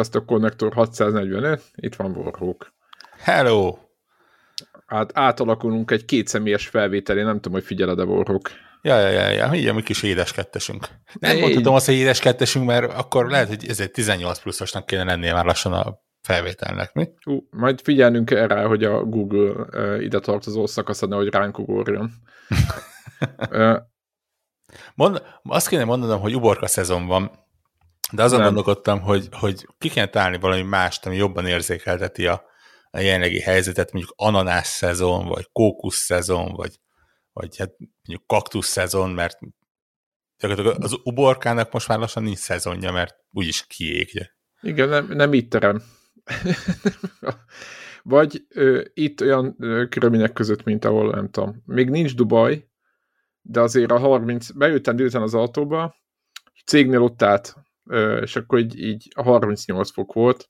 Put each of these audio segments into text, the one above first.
Sziasztok, Connector 645, itt van Warhawk. Hello! Hát átalakulunk egy kétszemélyes felvételé, nem tudom, hogy figyeled-e Warhawk. Ja, ja, ja, ja, így mi kis édes kettesünk. Nem hey. mondhatom azt, hogy édes kettesünk, mert akkor lehet, hogy ez egy 18 pluszosnak kéne lennie már lassan a felvételnek, mi? Uh, majd figyelnünk erre, hogy a Google uh, ide tartozó szakasz hogy ránk ugorjon. uh, Mond, azt kéne mondanom, hogy uborka szezon van, de azon Nem. gondolkodtam, hogy, hogy ki kéne találni valami mást, ami jobban érzékelteti a, a jelenlegi helyzetet, mondjuk ananás szezon, vagy kókusz szezon, vagy, vagy hát mondjuk kaktusz szezon, mert gyakorlatilag az uborkának most már lassan nincs szezonja, mert úgyis kiégje. Igen, nem, nem itt terem. vagy ö, itt olyan ö, körülmények között, mint ahol nem tudom. Még nincs Dubaj, de azért a 30, bejöttem délután az autóba, cégnél ott állt, és akkor így, így a 38 fok volt,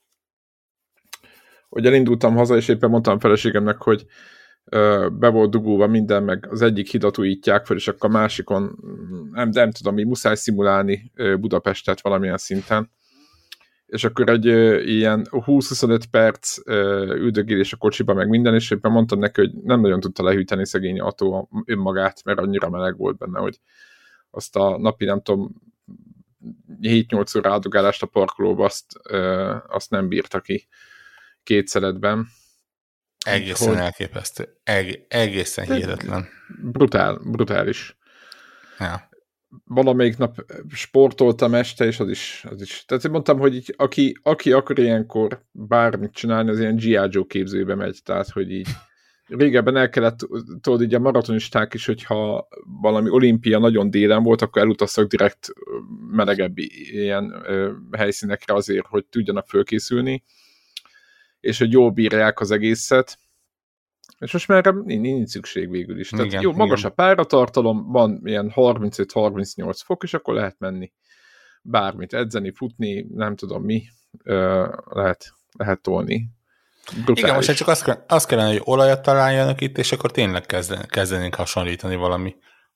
hogy elindultam haza, és éppen mondtam feleségemnek, hogy be volt dugulva minden, meg az egyik hidat újítják fel, és akkor a másikon nem, nem tudom, mi muszáj szimulálni Budapestet valamilyen szinten. És akkor egy ilyen 20-25 perc üldögélés a kocsiba, meg minden, és éppen mondtam neki, hogy nem nagyon tudta lehűteni szegény autó önmagát, mert annyira meleg volt benne, hogy azt a napi, nem tudom, 7-8 óra áldogálást a parkolóba, azt, azt nem bírta ki két szeletben. Egészen hogy... elképesztő. Eg- egészen hihetetlen. Brutál, brutális. Ja valamelyik nap sportoltam este, és az is, az is. Tehát én mondtam, hogy így, aki, aki akar ilyenkor bármit csinálni, az ilyen G.I. Joe képzőbe megy, tehát hogy így régebben el kellett, tudod, így a maratonisták is, hogyha valami olimpia nagyon délen volt, akkor elutaztak direkt melegebb ilyen ö, helyszínekre azért, hogy tudjanak fölkészülni, és hogy jól bírják az egészet, és most már nincs, nincs szükség végül is. Tehát igen, jó, magas igen. a páratartalom, van ilyen 35-38 fok, és akkor lehet menni bármit, edzeni, futni, nem tudom mi, lehet, lehet tolni. Brutális. Igen, most csak azt, azt kellene, hogy olajat találjanak itt, és akkor tényleg kezdenénk hasonlítani valami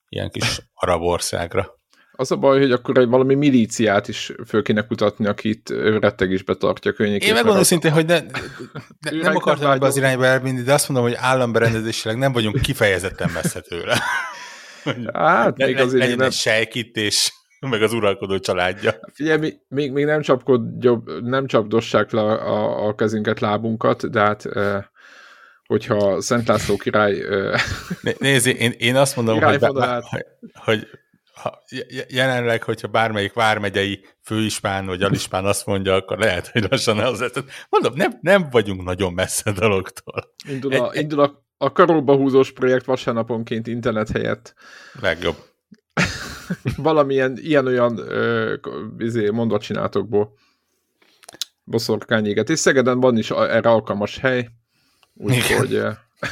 ilyen kis arab országra. Az a baj, hogy akkor egy valami milíciát is föl kéne kutatni, akit rettegésbe tartja környékét. Én megmondom szintén, hogy ne, ne, nem akartam ebbe az irányba elvinni, de azt mondom, hogy államberendezésileg nem vagyunk kifejezetten messze tőle. Hát, még azért legyen nem... egy sejkítés, meg az uralkodó családja. Figyelj, még, még nem, csapkodjobb, nem csapdossák le a, a, kezünket, lábunkat, de hát eh, hogyha Szent László király... Eh, Nézd, én, én azt mondom, hogy, hogy, hogy ha, jelenleg, hogyha bármelyik vármegyei főispán vagy alispán azt mondja, akkor lehet, hogy lassan az Mondom, nem, nem vagyunk nagyon messze dologtól. Indul a, egy, indul a, a karolba húzós projekt vasárnaponként internet helyett. Legjobb. Valamilyen ilyen-olyan izé, mondatcsináltokból boszorkányéget. És Szegeden van is erre alkalmas hely, úgyhogy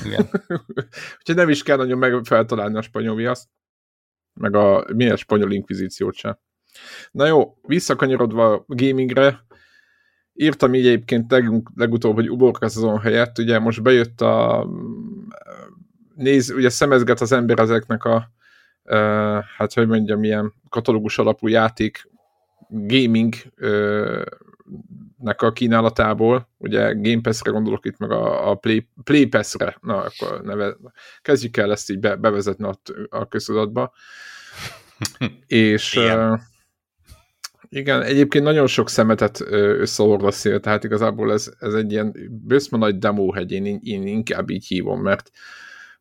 Igen. úgyhogy nem is kell nagyon megfeltalálni a spanyol viaszt meg a milyen spanyol inkvizíciót sem. Na jó, visszakanyarodva gamingre, írtam így egyébként leg, legutóbb, hogy uborka szezon helyett, ugye most bejött a néz, ugye szemezget az ember ezeknek a hát hogy mondjam, milyen katalógus alapú játék gaming uh, nek a kínálatából, ugye Game Pass-re gondolok itt, meg a, a Play, Play Pass-re, na akkor neve, kezdjük el ezt így be, bevezetni a, a köztudatba. és igen. Uh, igen, egyébként nagyon sok szemetet összeorva szél, tehát igazából ez, ez egy ilyen bőszma nagy demóhegy, én, én inkább így hívom, mert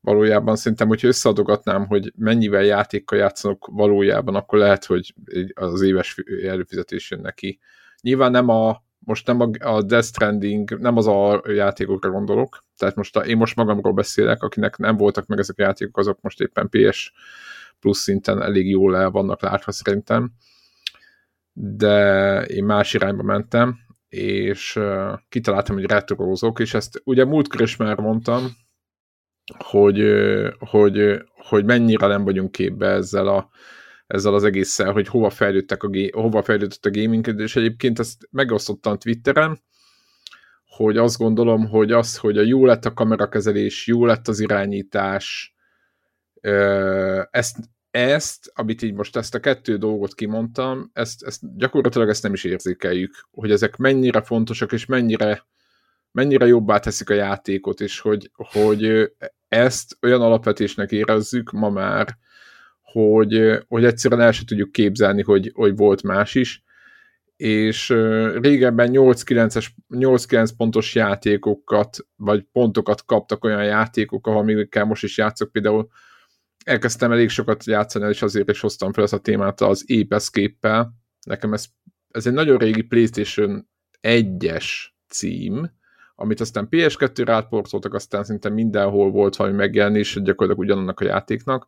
valójában szerintem, hogyha összeadogatnám, hogy mennyivel játékkal játszanak valójában, akkor lehet, hogy az éves előfizetés jön neki. Nyilván nem a most nem a, a Death Stranding, nem az a játékokra gondolok, tehát most a, én most magamról beszélek, akinek nem voltak meg ezek a játékok, azok most éppen PS plusz szinten elég jól el vannak látva szerintem, de én más irányba mentem, és uh, kitaláltam, hogy retrorózok, és ezt ugye múltkor is már mondtam, hogy, hogy, hogy mennyire nem vagyunk képbe ezzel a ezzel az egésszel, hogy hova, fejlődtek a, hova fejlődött a gaming, és egyébként ezt megosztottam Twitteren, hogy azt gondolom, hogy az, hogy a jó lett a kamerakezelés, jó lett az irányítás, ezt ezt, amit így most ezt a kettő dolgot kimondtam, ezt, ezt gyakorlatilag ezt nem is érzékeljük, hogy ezek mennyire fontosak, és mennyire, mennyire jobbá teszik a játékot, és hogy, hogy ezt olyan alapvetésnek érezzük ma már, hogy, hogy egyszerűen el sem tudjuk képzelni, hogy, hogy volt más is, és régebben 8-9, 8-9 pontos játékokat, vagy pontokat kaptak olyan játékok, amikkel most is játszok, például elkezdtem elég sokat játszani, és azért is hoztam fel ezt a témát az Ape Escape-pel. Nekem ez, ez egy nagyon régi PlayStation 1-es cím, amit aztán PS2-re átportoltak, aztán szinte mindenhol volt valami megjelenés, gyakorlatilag ugyanannak a játéknak.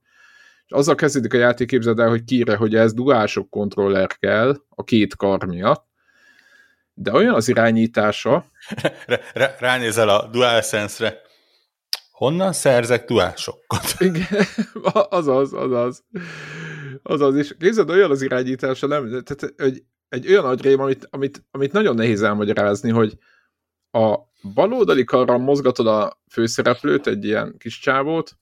És azzal kezdődik a játék, képzeld el, hogy kire, hogy ez duások kontroller kell a két kar miatt, de olyan az irányítása... Ránézel a DualSense-re, honnan szerzek duásokat? Igen, azaz, azaz. Azaz, és képzeld, olyan az irányítása, nem, tehát egy, egy olyan agyrém, amit, amit, amit nagyon nehéz elmagyarázni, hogy a baloldali karral mozgatod a főszereplőt, egy ilyen kis csávót,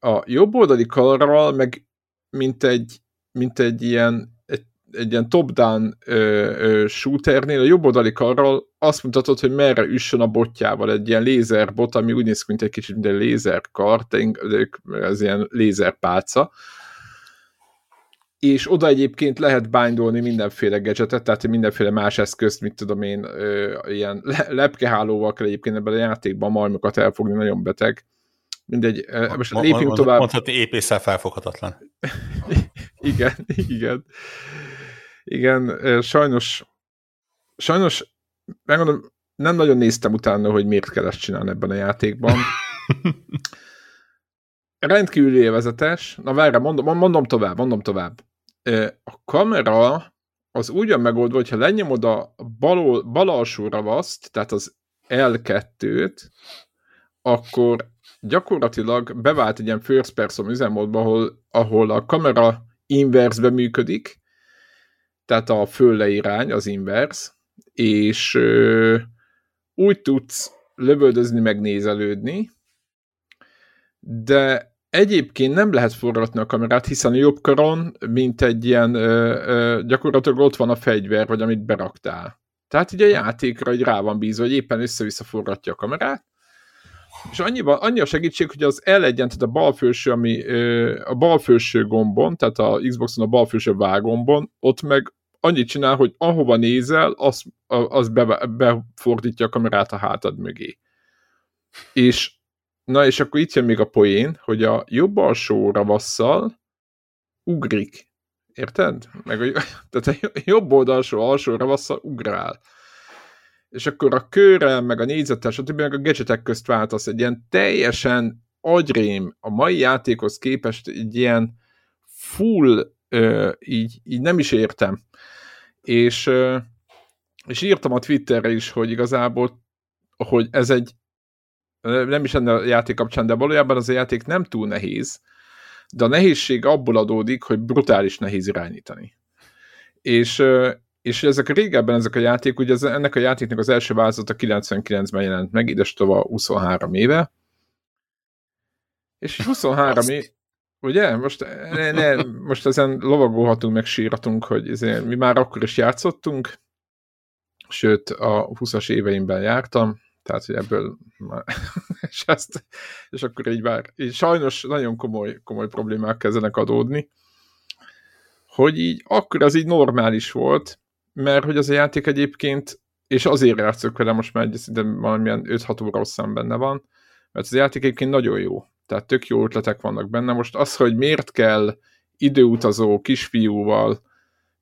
a jobboldali karral meg mint egy, mint egy ilyen egy ilyen top-down shooternél a jobb oldali karral azt mutatod, hogy merre üssön a botjával, egy ilyen lézerbot, ami úgy néz ki, mint egy kicsit mint egy lézerkar, ez ilyen lézerpálca, és oda egyébként lehet bindolni mindenféle gadgetet, tehát mindenféle más eszközt, mit tudom én, ö, ilyen lepkehálóval kell egyébként ebben a játékban malmokat elfogni, nagyon beteg. Mindegy, most lépjünk mond, tovább. Mondhatni épészel felfoghatatlan. igen, igen. Igen, sajnos, sajnos, megmondom, nem nagyon néztem utána, hogy miért kell ezt csinálni ebben a játékban. Rendkívül élvezetes. Na várj, mondom, mondom tovább, mondom tovább. A kamera az ugyan megoldva, hogyha lenyomod a bal, bal alsó ravaszt, tehát az L2-t, akkor gyakorlatilag bevált egy ilyen first person üzemmódba, ahol, ahol a kamera inversbe működik, tehát a fölleirány az inverse, és ö, úgy tudsz lövöldözni, megnézelődni, de egyébként nem lehet forgatni a kamerát, hiszen a jobb karon, mint egy ilyen, ö, ö, gyakorlatilag ott van a fegyver, vagy amit beraktál. Tehát ugye a játékra egy rá van bízva, hogy éppen össze-vissza forgatja a kamerát, és annyiban, annyi a segítség, hogy az L1 tehát a bal felső, ami a bal felső gombon, tehát a Xboxon a bal felső vágombon, ott meg annyit csinál, hogy ahova nézel, az, az be, befordítja a kamerát a hátad mögé. És na és akkor itt jön még a poén, hogy a jobb alsó ravasszal ugrik. Érted? Meg a, tehát a jobb oldalsó alsó ravasszal ugrál és akkor a körrel, meg a négyzettel, stb. meg a gadgetek közt váltasz egy ilyen teljesen agyrém a mai játékhoz képest egy ilyen full, ö, így, így nem is értem. És, ö, és írtam a Twitterre is, hogy igazából, hogy ez egy nem is ennél a játék kapcsán, de valójában az a játék nem túl nehéz, de a nehézség abból adódik, hogy brutális nehéz irányítani. És, és ezek régebben ezek a játék, ugye ez, ennek a játéknak az első változata 99-ben jelent meg, ides tova 23 éve, és 23 éve, ugye? Most, ne, ne, most ezen lovagolhatunk, meg síratunk, hogy ezért, mi már akkor is játszottunk, sőt a 20-as éveimben jártam, tehát hogy ebből és, ezt, és akkor így már, így sajnos nagyon komoly, komoly problémák kezdenek adódni, hogy így akkor az így normális volt, mert hogy az a játék egyébként, és azért játszok vele most már szinte valamilyen 5-6 óra hosszan benne van, mert az a játék egyébként nagyon jó. Tehát tök jó ötletek vannak benne. Most az, hogy miért kell időutazó kisfiúval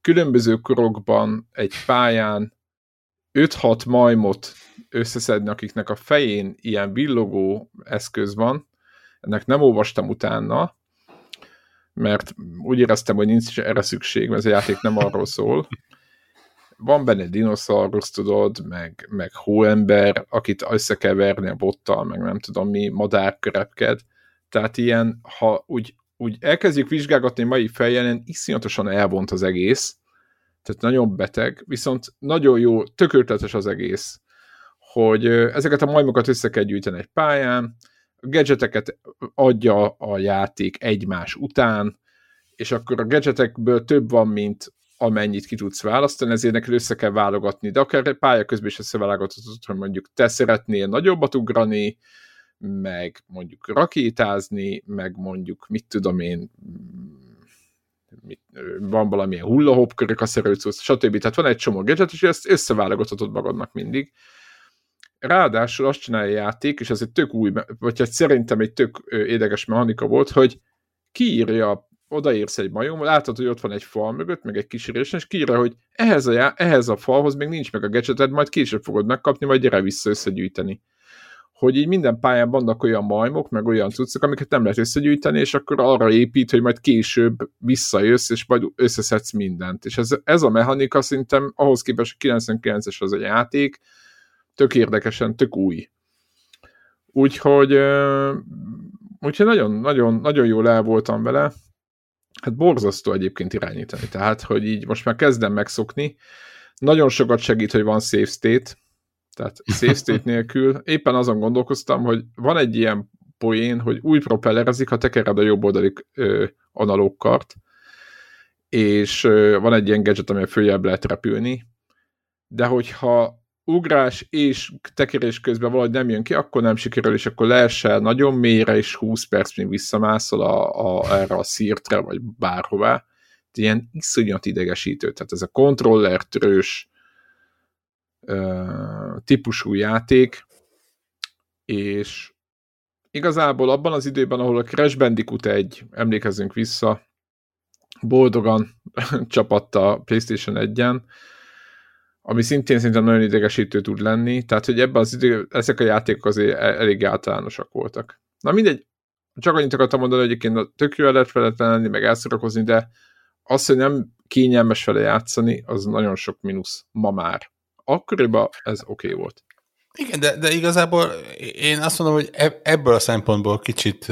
különböző korokban egy pályán 5-6 majmot összeszedni, akiknek a fején ilyen villogó eszköz van, ennek nem olvastam utána, mert úgy éreztem, hogy nincs erre szükség, mert ez a játék nem arról szól, van benne dinoszaurusz, tudod, meg, meg hóember, akit össze kell a bottal, meg nem tudom mi, madárkörepked. Tehát ilyen, ha úgy, úgy elkezdjük vizsgálgatni mai feljelen, iszonyatosan elvont az egész, tehát nagyon beteg, viszont nagyon jó, tökéletes az egész, hogy ezeket a majmokat össze kell gyűjteni egy pályán, a gadgeteket adja a játék egymás után, és akkor a gadgetekből több van, mint amennyit ki tudsz választani, ezért neked össze kell válogatni, de akár pálya közben is összeválogatod, hogy mondjuk te szeretnél nagyobbat ugrani, meg mondjuk rakétázni, meg mondjuk mit tudom én, van valamilyen hullahop körök a szerőcusz, stb. Tehát van egy csomó gadget, és ezt összeválogathatod magadnak mindig. Ráadásul azt csinálja a játék, és ez egy tök új, vagy egy szerintem egy tök édeges mechanika volt, hogy kiírja, odaírsz egy majom, látod, hogy ott van egy fal mögött, meg egy kis résen, és kiírja, hogy ehhez a, ehhez a falhoz még nincs meg a gadgeted, majd később fogod megkapni, vagy gyere vissza összegyűjteni hogy így minden pályán vannak olyan majmok, meg olyan cuccok, amiket nem lehet összegyűjteni, és akkor arra épít, hogy majd később visszajössz, és majd összeszedsz mindent. És ez, ez a mechanika szerintem ahhoz képest, hogy 99-es az a játék, tök érdekesen, tök új. Úgyhogy, úgyhogy nagyon, nagyon, nagyon jól el voltam vele. Hát borzasztó egyébként irányítani. Tehát, hogy így most már kezdem megszokni. Nagyon sokat segít, hogy van safe state, tehát safe state nélkül éppen azon gondolkoztam, hogy van egy ilyen poén, hogy új propellerezik, ha tekered a jobb oldali ö, analóg kart, és ö, van egy ilyen gadget, amivel följebb lehet repülni, de hogyha ugrás és tekerés közben valahogy nem jön ki, akkor nem sikerül, és akkor leesel nagyon mélyre, és 20 perc még visszamászol a, a, erre a szírtre, vagy bárhová. Ilyen iszonyat idegesítő. Tehát ez a kontroller trős, típusú játék, és igazából abban az időben, ahol a Crash Bandicoot egy, emlékezzünk vissza, boldogan csapatta a PlayStation 1-en, ami szintén szerintem nagyon idegesítő tud lenni, tehát hogy ebben az idő, ezek a játékok azért e- elég általánosak voltak. Na mindegy, csak annyit akartam mondani, hogy egyébként tök jó lehet vele lenni, meg elszorakozni, de az, hogy nem kényelmes vele játszani, az nagyon sok mínusz ma már akkoriban ez oké okay volt. Igen, de, de igazából én azt mondom, hogy ebből a szempontból kicsit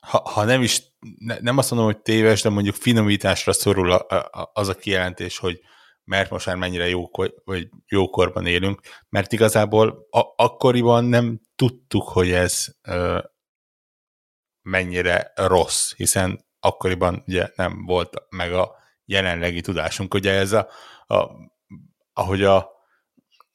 ha, ha nem is, ne, nem azt mondom, hogy téves, de mondjuk finomításra szorul a, a, az a kijelentés, hogy mert most már mennyire jókor, vagy jókorban élünk, mert igazából a, akkoriban nem tudtuk, hogy ez ö, mennyire rossz, hiszen akkoriban ugye nem volt meg a jelenlegi tudásunk. Ugye ez a, a, ahogy a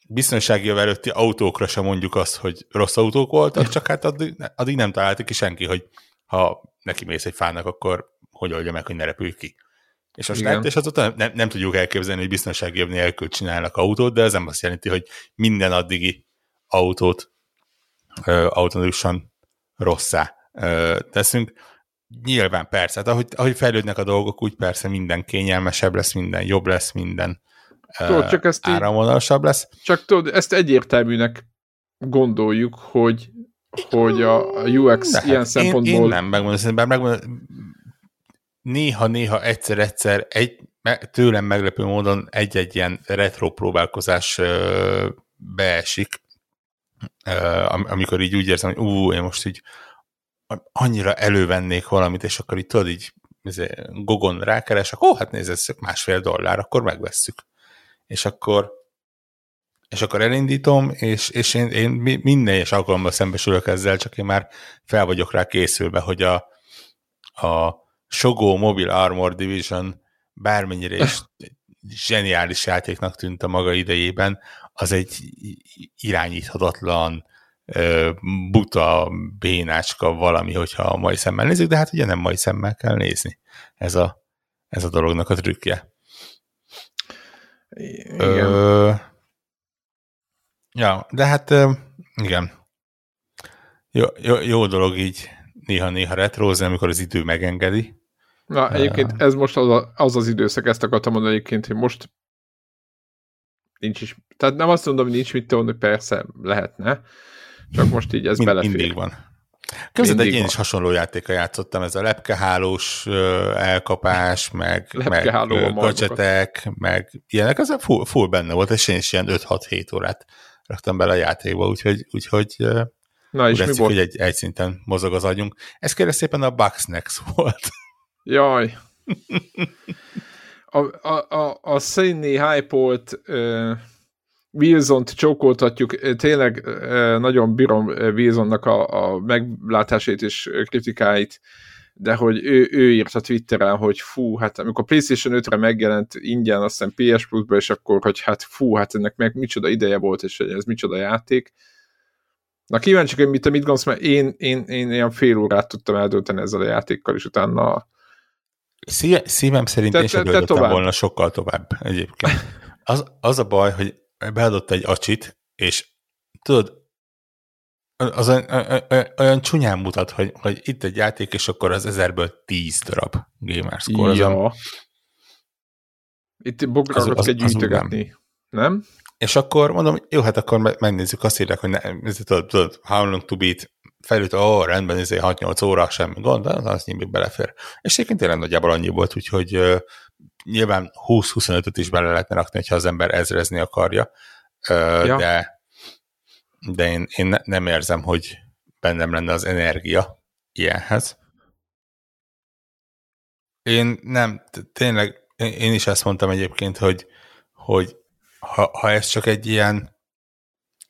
biztonsági jöv előtti autókra sem mondjuk azt, hogy rossz autók voltak, csak hát addig, addig nem találta ki senki, hogy ha neki mész egy fának, akkor hogy oldja meg, hogy ne repülj ki. És most lett, és azóta nem, nem tudjuk elképzelni, hogy biztonsági jöv nélkül csinálnak autót, de ez nem azt jelenti, hogy minden addigi autót automatikusan rosszá ö, teszünk. Nyilván persze, hát ahogy, ahogy fejlődnek a dolgok, úgy persze minden kényelmesebb lesz, minden jobb lesz, minden tudod, csak ezt áramvonalasabb lesz. Csak tudod, ezt egyértelműnek gondoljuk, hogy hogy a UX De ilyen hát szempontból... Én, én nem megmondom, megmondom, néha-néha egyszer-egyszer egy, tőlem meglepő módon egy-egy ilyen retro próbálkozás beesik, amikor így úgy érzem, hogy ú, én most így annyira elővennék valamit, és akkor így tudod, így izé, gogon rákeres, akkor ó, hát nézd, ez másfél dollár, akkor megvesszük. És akkor és akkor elindítom, és, és én, én minden egyes alkalommal szembesülök ezzel, csak én már fel vagyok rá készülve, hogy a, a Shogo Mobile Armor Division bármennyire is zseniális játéknak tűnt a maga idejében, az egy irányíthatatlan, buta, bénácska valami, hogyha a mai szemmel nézzük, de hát ugye nem mai szemmel kell nézni. Ez a, ez a dolognak a trükkje. Igen. Ö, ja, de hát igen. Jó, jó, jó dolog így néha-néha retrózni, amikor az idő megengedi. Na, egyébként ez most az, a, az az időszak, ezt akartam mondani egyébként, hogy most nincs is, tehát nem azt mondom, hogy nincs mit tudni, persze lehetne, csak most így ez Mind, belefér. Mindig van. Képzeld, egy én van. is hasonló játéka játszottam, ez a lepkehálós elkapás, meg, meg gadgetek, meg ilyenek, az full, full benne volt, és én is ilyen 5-6-7 órát raktam bele a játékba, úgyhogy, úgyhogy Na és mi volt? hogy egy, egy szinten mozog az agyunk. Ez kérlek szépen a Bugsnax volt. Jaj. A, a, a, a színné hype-olt uh, Wilson-t csókoltatjuk, tényleg nagyon bírom Wilsonnak a, a meglátásait és kritikáit, de hogy ő, ő írt a Twitteren, hogy fú, hát amikor PlayStation 5-re megjelent ingyen, aztán PS Plus-ba, és akkor, hogy hát fú, hát ennek meg micsoda ideje volt, és hogy ez micsoda játék. Na kíváncsi, hogy mit, te mit gondolsz, mert én, én, én ilyen fél órát tudtam eldönteni ezzel a játékkal, és utána Szívem szerint te, én sem volna sokkal tovább egyébként. Az, az a baj, hogy beadott egy acsit, és tudod, az olyan, olyan csúnyán mutat, hogy, hogy itt egy játék, és akkor az ezerből tíz darab gamerscore. Ja. Itt bograkat kell gyűjtögetni, nem? És akkor mondom, jó, hát akkor megnézzük, azt írják, hogy ne, tudod, tudod, how long to beat, felült, ó, rendben, ez 6-8 óra, semmi gond, de az nyilván belefér. És egyébként tényleg nagyjából annyi volt, úgyhogy uh, nyilván 20-25-öt is bele lehetne rakni, ha az ember ezrezni akarja, uh, ja. de, de én, én ne, nem érzem, hogy bennem lenne az energia ilyenhez. Én nem, tényleg, én is ezt mondtam egyébként, hogy, hogy ha, ha ez csak egy ilyen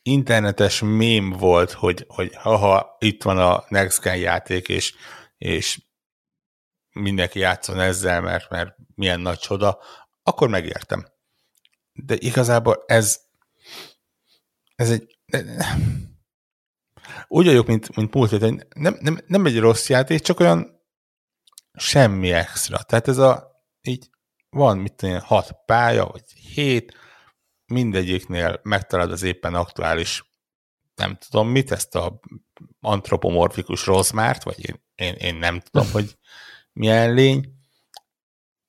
internetes mém volt, hogy, hogy ha itt van a Next Gen játék, és, és mindenki játszon ezzel, mert, mert milyen nagy csoda, akkor megértem. De igazából ez ez egy úgy vagyok, mint, mint múlt hogy nem, nem, nem egy rossz játék, csak olyan semmi extra. Tehát ez a így van, mit tudom, hat pálya, vagy hét, mindegyiknél megtalálod az éppen aktuális, nem tudom mit, ezt a antropomorfikus rozmárt, vagy én, én, én nem tudom, hogy milyen lény,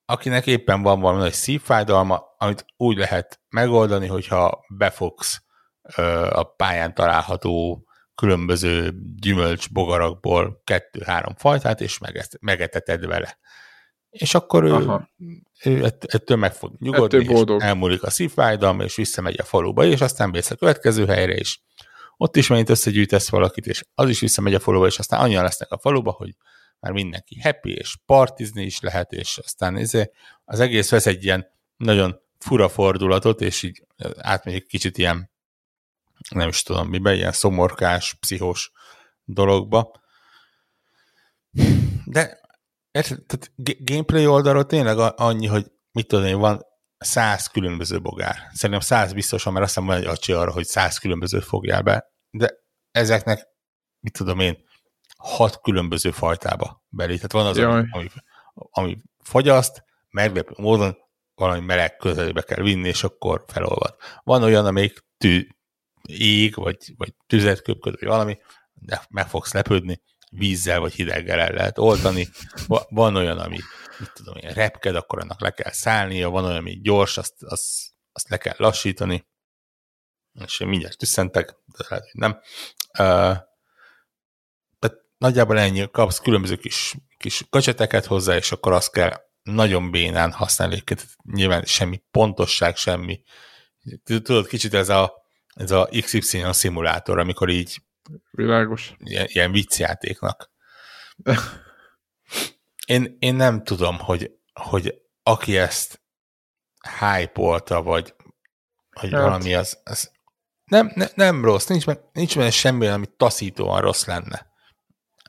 akinek éppen van valami nagy szívfájdalma, amit úgy lehet megoldani, hogyha befogsz ö, a pályán található különböző gyümölcs bogarakból kettő-három fajtát, és megeteted vele és akkor ő, ő ettől meg fog nyugodni, és elmúlik a szívfájdalma, és visszamegy a faluba, és aztán mész a következő helyre is. Ott is megint összegyűjtesz valakit, és az is visszamegy a faluba, és aztán annyian lesznek a faluba, hogy már mindenki happy, és partizni is lehet, és aztán ez, az egész vesz egy ilyen nagyon fura fordulatot, és így átmegy egy kicsit ilyen, nem is tudom miben, ilyen szomorkás, pszichos dologba. De Érted? Tehát gameplay oldalról tényleg annyi, hogy mit tudom én, van száz különböző bogár. Szerintem száz biztosan, mert azt hiszem van egy acsi arra, hogy száz különböző fogjál be, de ezeknek, mit tudom én, hat különböző fajtába belé. Tehát van az, ami, ami, ami fogyaszt, meglepő módon valami meleg közelébe kell vinni, és akkor felolvad. Van olyan, amelyik tű, ég, vagy, vagy tüzet köpköd, vagy valami, de meg fogsz lepődni, vízzel vagy hideggel el lehet oltani. Van olyan, ami, mit tudom én, repked, akkor annak le kell szállnia, van olyan, ami gyors, azt, azt, azt le kell lassítani, és én mindjárt tüsszentek, de lehet, hogy nem. Uh, tehát nagyjából ennyi, kapsz különböző kis, kis kacseteket hozzá, és akkor azt kell nagyon bénán használni, nyilván semmi pontosság, semmi. Tudod, kicsit ez a, ez a XY szimulátor, amikor így Világos. Ilyen, ilyen viccjátéknak. Én, én nem tudom, hogy, hogy aki ezt hype vagy hogy hát. valami az, az nem, ne, nem rossz, nincs, nincs benne semmi, ami taszítóan rossz lenne.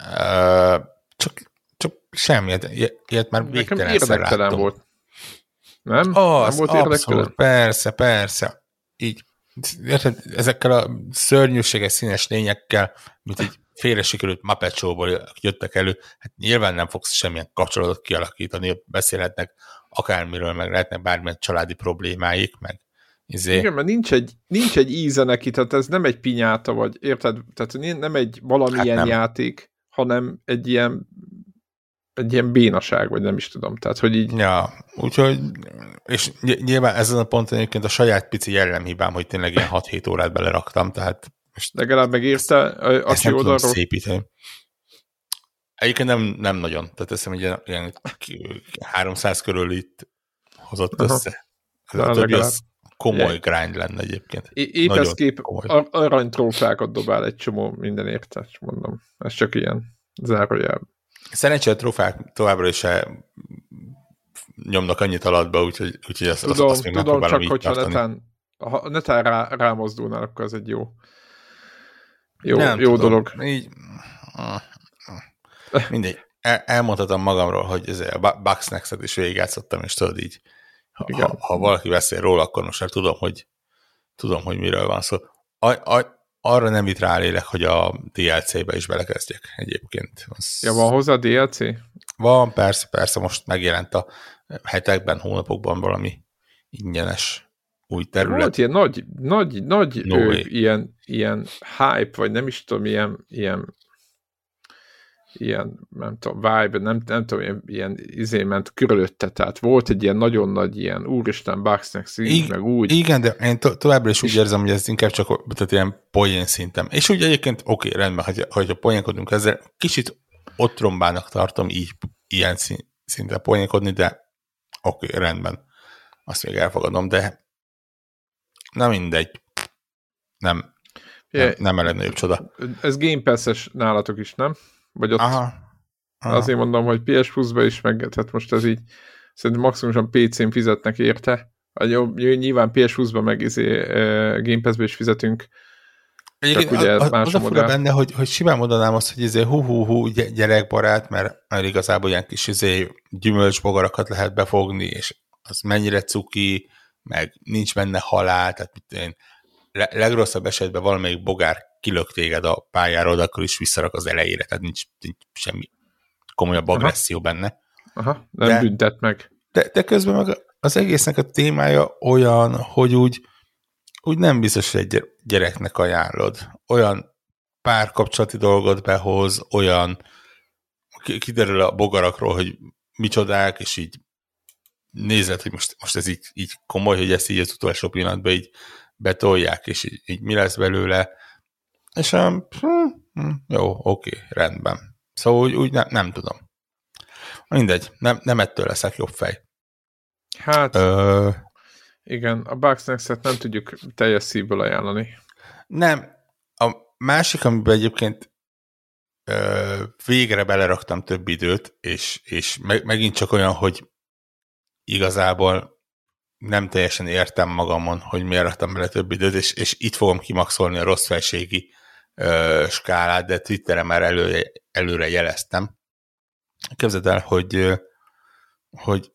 Uh, csak, csak semmi, ilyet már végtelenszer láttam. volt. Nem? Az, nem volt abszolút, persze, persze. Így érted, ezekkel a szörnyűséges színes lényekkel, mint egy félre sikerült Muppet Show-ból jöttek elő, hát nyilván nem fogsz semmilyen kapcsolatot kialakítani, beszélhetnek akármiről, meg lehetnek bármilyen családi problémáik, meg izé. Igen, mert nincs egy, nincs egy íze neki, tehát ez nem egy pinyáta, vagy érted? Tehát nem egy valamilyen hát nem. játék, hanem egy ilyen egy ilyen bénaság, vagy nem is tudom. Tehát, hogy így... Ja, úgyhogy, és nyilván ezen a ponton egyébként a saját pici jellemhibám, hogy tényleg ilyen 6-7 órát beleraktam, tehát most Legalább megírta a ezt nem tudom szépíteni. Egyébként nem, nem nagyon. Tehát ezt hogy ilyen, ilyen 300 körül itt hozott Aha. össze. Ez a többi az komoly yeah. grind lenne egyébként. épp ez kép aranytrófákat dobál egy csomó mindenért, tehát mondom. Ez csak ilyen zárójel. Szerencsére a trófák továbbra is nyomnak annyit alatba, úgyhogy, úgyhogy azt, tudom, azt még tudom, csak hogyha netán, ha netán rá, rámozdulnál, akkor ez egy jó, jó, Nem jó tudom. dolog. Így, mindegy. el, elmondhatom magamról, hogy ez a Bugsnax-et is végigjátszottam, és tudod így, ha, ha valaki beszél róla, akkor most már tudom, hogy tudom, hogy miről van szó. A, a, arra nem itt rálélek, hogy a DLC-be is belekezdjek egyébként. Az... Ja, van hozzá DLC? Van, persze, persze, most megjelent a hetekben, hónapokban valami ingyenes új terület. Volt ilyen nagy, nagy, nagy no ő, ilyen, ilyen hype, vagy nem is tudom, ilyen, ilyen ilyen, nem tudom, vibe, nem, nem tudom, ilyen, ilyen izé ment körülötte, tehát volt egy ilyen nagyon nagy ilyen úristen Bugsnax így, meg úgy. Igen, de én to- továbbra is úgy érzem, hogy ez inkább csak tehát ilyen poén szintem. És úgy egyébként, oké, okay, rendben, hogy, hogyha poénkodunk ezzel, kicsit otrombának tartom így ilyen szinten poénkodni, de oké, okay, rendben. Azt még elfogadom, de nem mindegy. Nem, nem, nem a legnagyobb csoda. Ez Game Pass-es nálatok is, nem? Vagy ott aha, aha. azért mondom, hogy PS Plus-ba is meg, tehát most ez így szerintem maximumosan PC-n fizetnek érte. Jó, nyilván PS Plus-ba meg izé, Game Pass-be is fizetünk, Egyébként ugye az, az a fura benne, hogy, hogy simán mondanám azt, hogy izé hú-hú-hú gyerekbarát, mert, mert igazából ilyen kis izé gyümölcsbogarakat lehet befogni, és az mennyire cuki, meg nincs benne halál, tehát mit én, legrosszabb esetben valamelyik bogár kilök téged a pályáról, de akkor is visszarak az elejére, tehát nincs, nincs semmi komolyabb agresszió Aha. benne. Aha, nem de, büntet meg. De, de közben meg az egésznek a témája olyan, hogy úgy, úgy nem biztos, hogy egy gyereknek ajánlod. Olyan párkapcsolati dolgot behoz, olyan kiderül a bogarakról, hogy micsodák, és így nézed, hogy most, most ez így, így komoly, hogy ezt így az utolsó pillanatban így betolják, és így, így mi lesz belőle. És um, hm, hm, jó, oké, rendben. Szóval úgy, úgy nem, nem tudom. Mindegy, nem, nem ettől leszek jobb fej. Hát, Ö... igen, a Bugsnax-et nem tudjuk teljes szívből ajánlani. Nem. A másik, amiben egyébként ö, végre beleraktam több időt, és, és meg, megint csak olyan, hogy igazából nem teljesen értem magamon, hogy miért raktam bele több időt, és, és itt fogom kimaxolni a rossz felségi ö, skálát, de Twitteren már elő, előre jeleztem. Képzeld el, hogy, hogy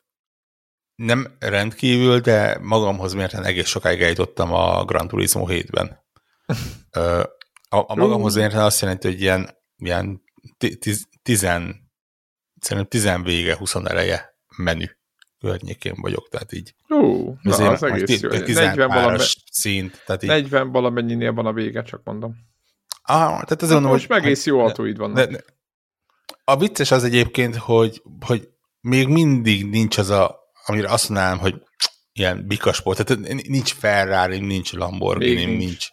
nem rendkívül, de magamhoz mérten egész sokáig eljutottam a Gran Turismo 7-ben. A, a magamhoz mérten azt jelenti, hogy ilyen, ilyen tizen, szerintem tizen vége, 20 eleje menü környékén vagyok, tehát így. Ú, na, az egész jó. 40 valami, szint. Tehát így. 40 valamennyinél van a vége, csak mondom. Ah, tehát azon, hát most meg egész jó autóid vannak. De, de, a vicces az egyébként, hogy, hogy még mindig nincs az a, amire azt mondanám, hogy ilyen bikasport, tehát nincs Ferrari, nincs Lamborghini, nincs. nincs.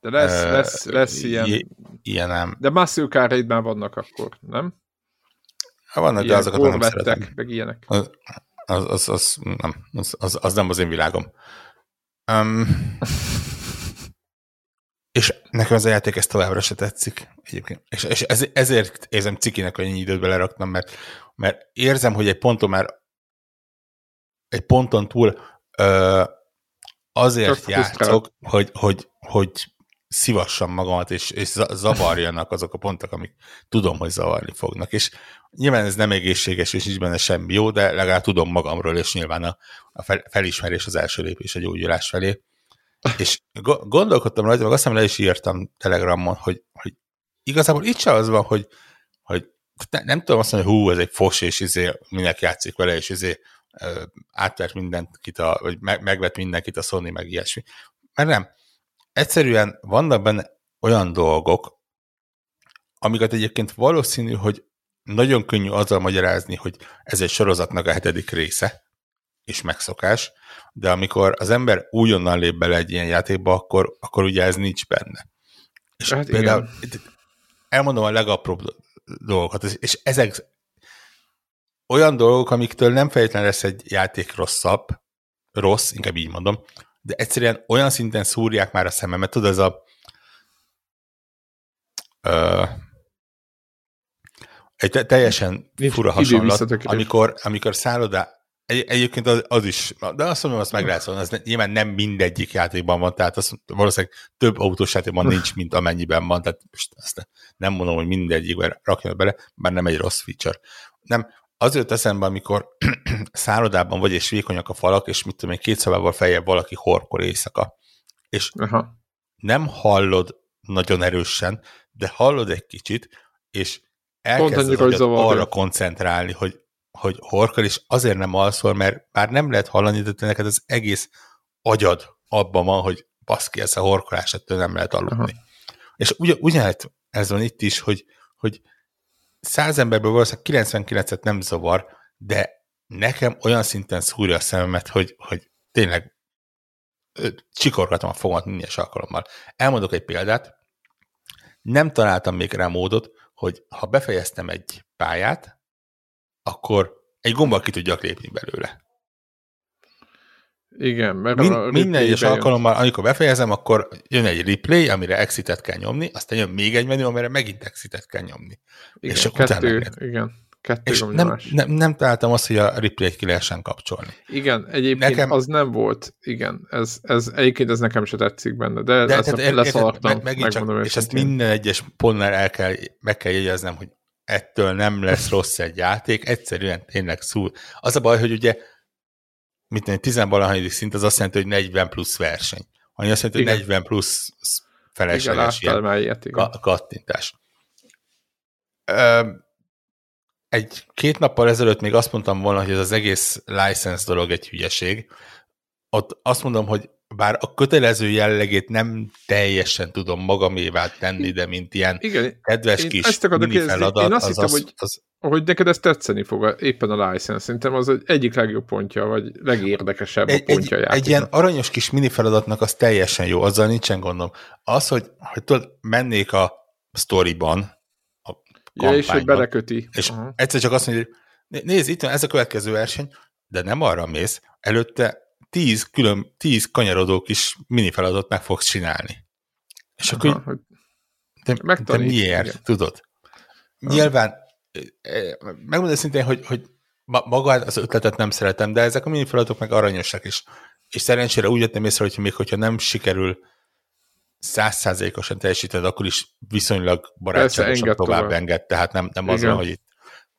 De lesz, uh, lesz, lesz ilyen. Ilyen nem. De Muscle car már vannak akkor, nem? Vannak, ilyen de azokat nem szeretem. meg ilyenek. Az, az, az, az, nem, az, az, az nem az én világom. Um, és nekem az a játék ezt továbbra se tetszik egyébként. És, és ez, ezért érzem cikinek, hogy ennyi időt beleraktam, mert, mert érzem, hogy egy ponton már egy ponton túl ö, azért Csak játszok, hogy, hogy, hogy szivassam magamat, és, és zavarjanak azok a pontok, amik tudom, hogy zavarni fognak. És nyilván ez nem egészséges, és nincs benne semmi jó, de legalább tudom magamról, és nyilván a, a fel, felismerés az első lépés a gyógyulás felé. És gondolkodtam rajta, meg azt hiszem le is írtam Telegramon, hogy, hogy igazából itt sem az van, hogy, hogy ne, nem tudom azt mondani, hogy hú, ez egy fos, és izé, mindenki játszik vele, és izé átvert mindenkit, a, vagy meg, megvet mindenkit a Sony, meg ilyesmi. Mert nem. Egyszerűen vannak benne olyan dolgok, amiket egyébként valószínű, hogy nagyon könnyű azzal magyarázni, hogy ez egy sorozatnak a hetedik része, és megszokás, de amikor az ember újonnan lép bele egy ilyen játékba, akkor, akkor ugye ez nincs benne. És hát például igen. elmondom a legapróbb dolgokat, és ezek olyan dolgok, amiktől nem feltétlenül lesz egy játék rosszabb, rossz, inkább így mondom, de egyszerűen olyan szinten szúrják már a szememet, tudod, ez a ö, egy teljesen fura hasonlat, amikor, amikor szállodá, Egy, egyébként az, az, is, de azt mondom, azt meg lehet szólni, az nyilván nem mindegyik játékban van, tehát az valószínűleg több autós játékban nincs, mint amennyiben van, tehát most azt nem mondom, hogy mindegyikben rakjon bele, bár nem egy rossz feature. Nem, azért eszembe, amikor szállodában vagy, és vékonyak a falak, és mit tudom én, két szabával feljebb valaki horkol éjszaka. És Aha. nem hallod nagyon erősen, de hallod egy kicsit, és elkezded arra koncentrálni, hogy, hogy horkol, és azért nem alszol, mert bár nem lehet hallani, de te neked az egész agyad abban van, hogy baszki, ez a horkolás, ettől nem lehet aludni. Aha. És ugy, ugyanett ez van itt is, hogy, hogy száz emberből valószínűleg 99-et nem zavar, de nekem olyan szinten szúrja a szememet, hogy, hogy tényleg csikorgatom a fogamat minden alkalommal. Elmondok egy példát, nem találtam még rá módot, hogy ha befejeztem egy pályát, akkor egy gombbal ki tudjak lépni belőle. Igen, mert Min, a minden egyes alkalommal, amikor befejezem, akkor jön egy replay, amire exitet kell nyomni, aztán jön még egy menü, amire megint exitet kell nyomni. Igen, és kettő, utána igen. Kettő és nem, nem, nem találtam azt, hogy a replay-t ki lehessen kapcsolni. Igen, egyébként nekem... az nem volt, igen, ez, ez, egyébként ez nekem se tetszik benne, de, de ezt leszartam, meg, megint csak, És ezt minden egyes pontnál el kell, meg kell jegyeznem, hogy ettől nem lesz rossz egy játék, egyszerűen tényleg szúr. Az a baj, hogy ugye mit tenni, 10 szint az azt jelenti, hogy 40 plusz verseny. Ami azt jelenti, hogy 40 plusz felesleges igen, ilyen ka- kattintás. Ö, egy két nappal ezelőtt még azt mondtam volna, hogy ez az egész license dolog egy hülyeség. Ott azt mondom, hogy bár a kötelező jellegét nem teljesen tudom magamévá tenni, de mint ilyen Igen, kedves kis mini feladat, én azt az, hittem, az, hogy, az, hogy neked ez tetszeni fog éppen a license. Szerintem az egyik legjobb pontja, vagy legérdekesebb egy, a pontja egy, egy ilyen aranyos kis mini feladatnak az teljesen jó, azzal nincsen gondom. Az, hogy, hogy tudod, mennék a storyban, a ja, és hogy beleköti. És uh-huh. egyszer csak azt mondja, hogy nézd, itt van ez a következő verseny, de nem arra mész, előtte tíz külön, tíz kanyarodó kis mini feladatot meg fogsz csinálni. És Aha, akkor de, de miért, igen. tudod? Nyilván, megmondom szintén, hogy, hogy maga az ötletet nem szeretem, de ezek a mini feladatok meg aranyosak is. És szerencsére úgy jöttem észre, hogy még hogyha nem sikerül százszázalékosan teljesíted, akkor is viszonylag barátságosan tovább, tovább enged, tehát nem, nem az van, hogy itt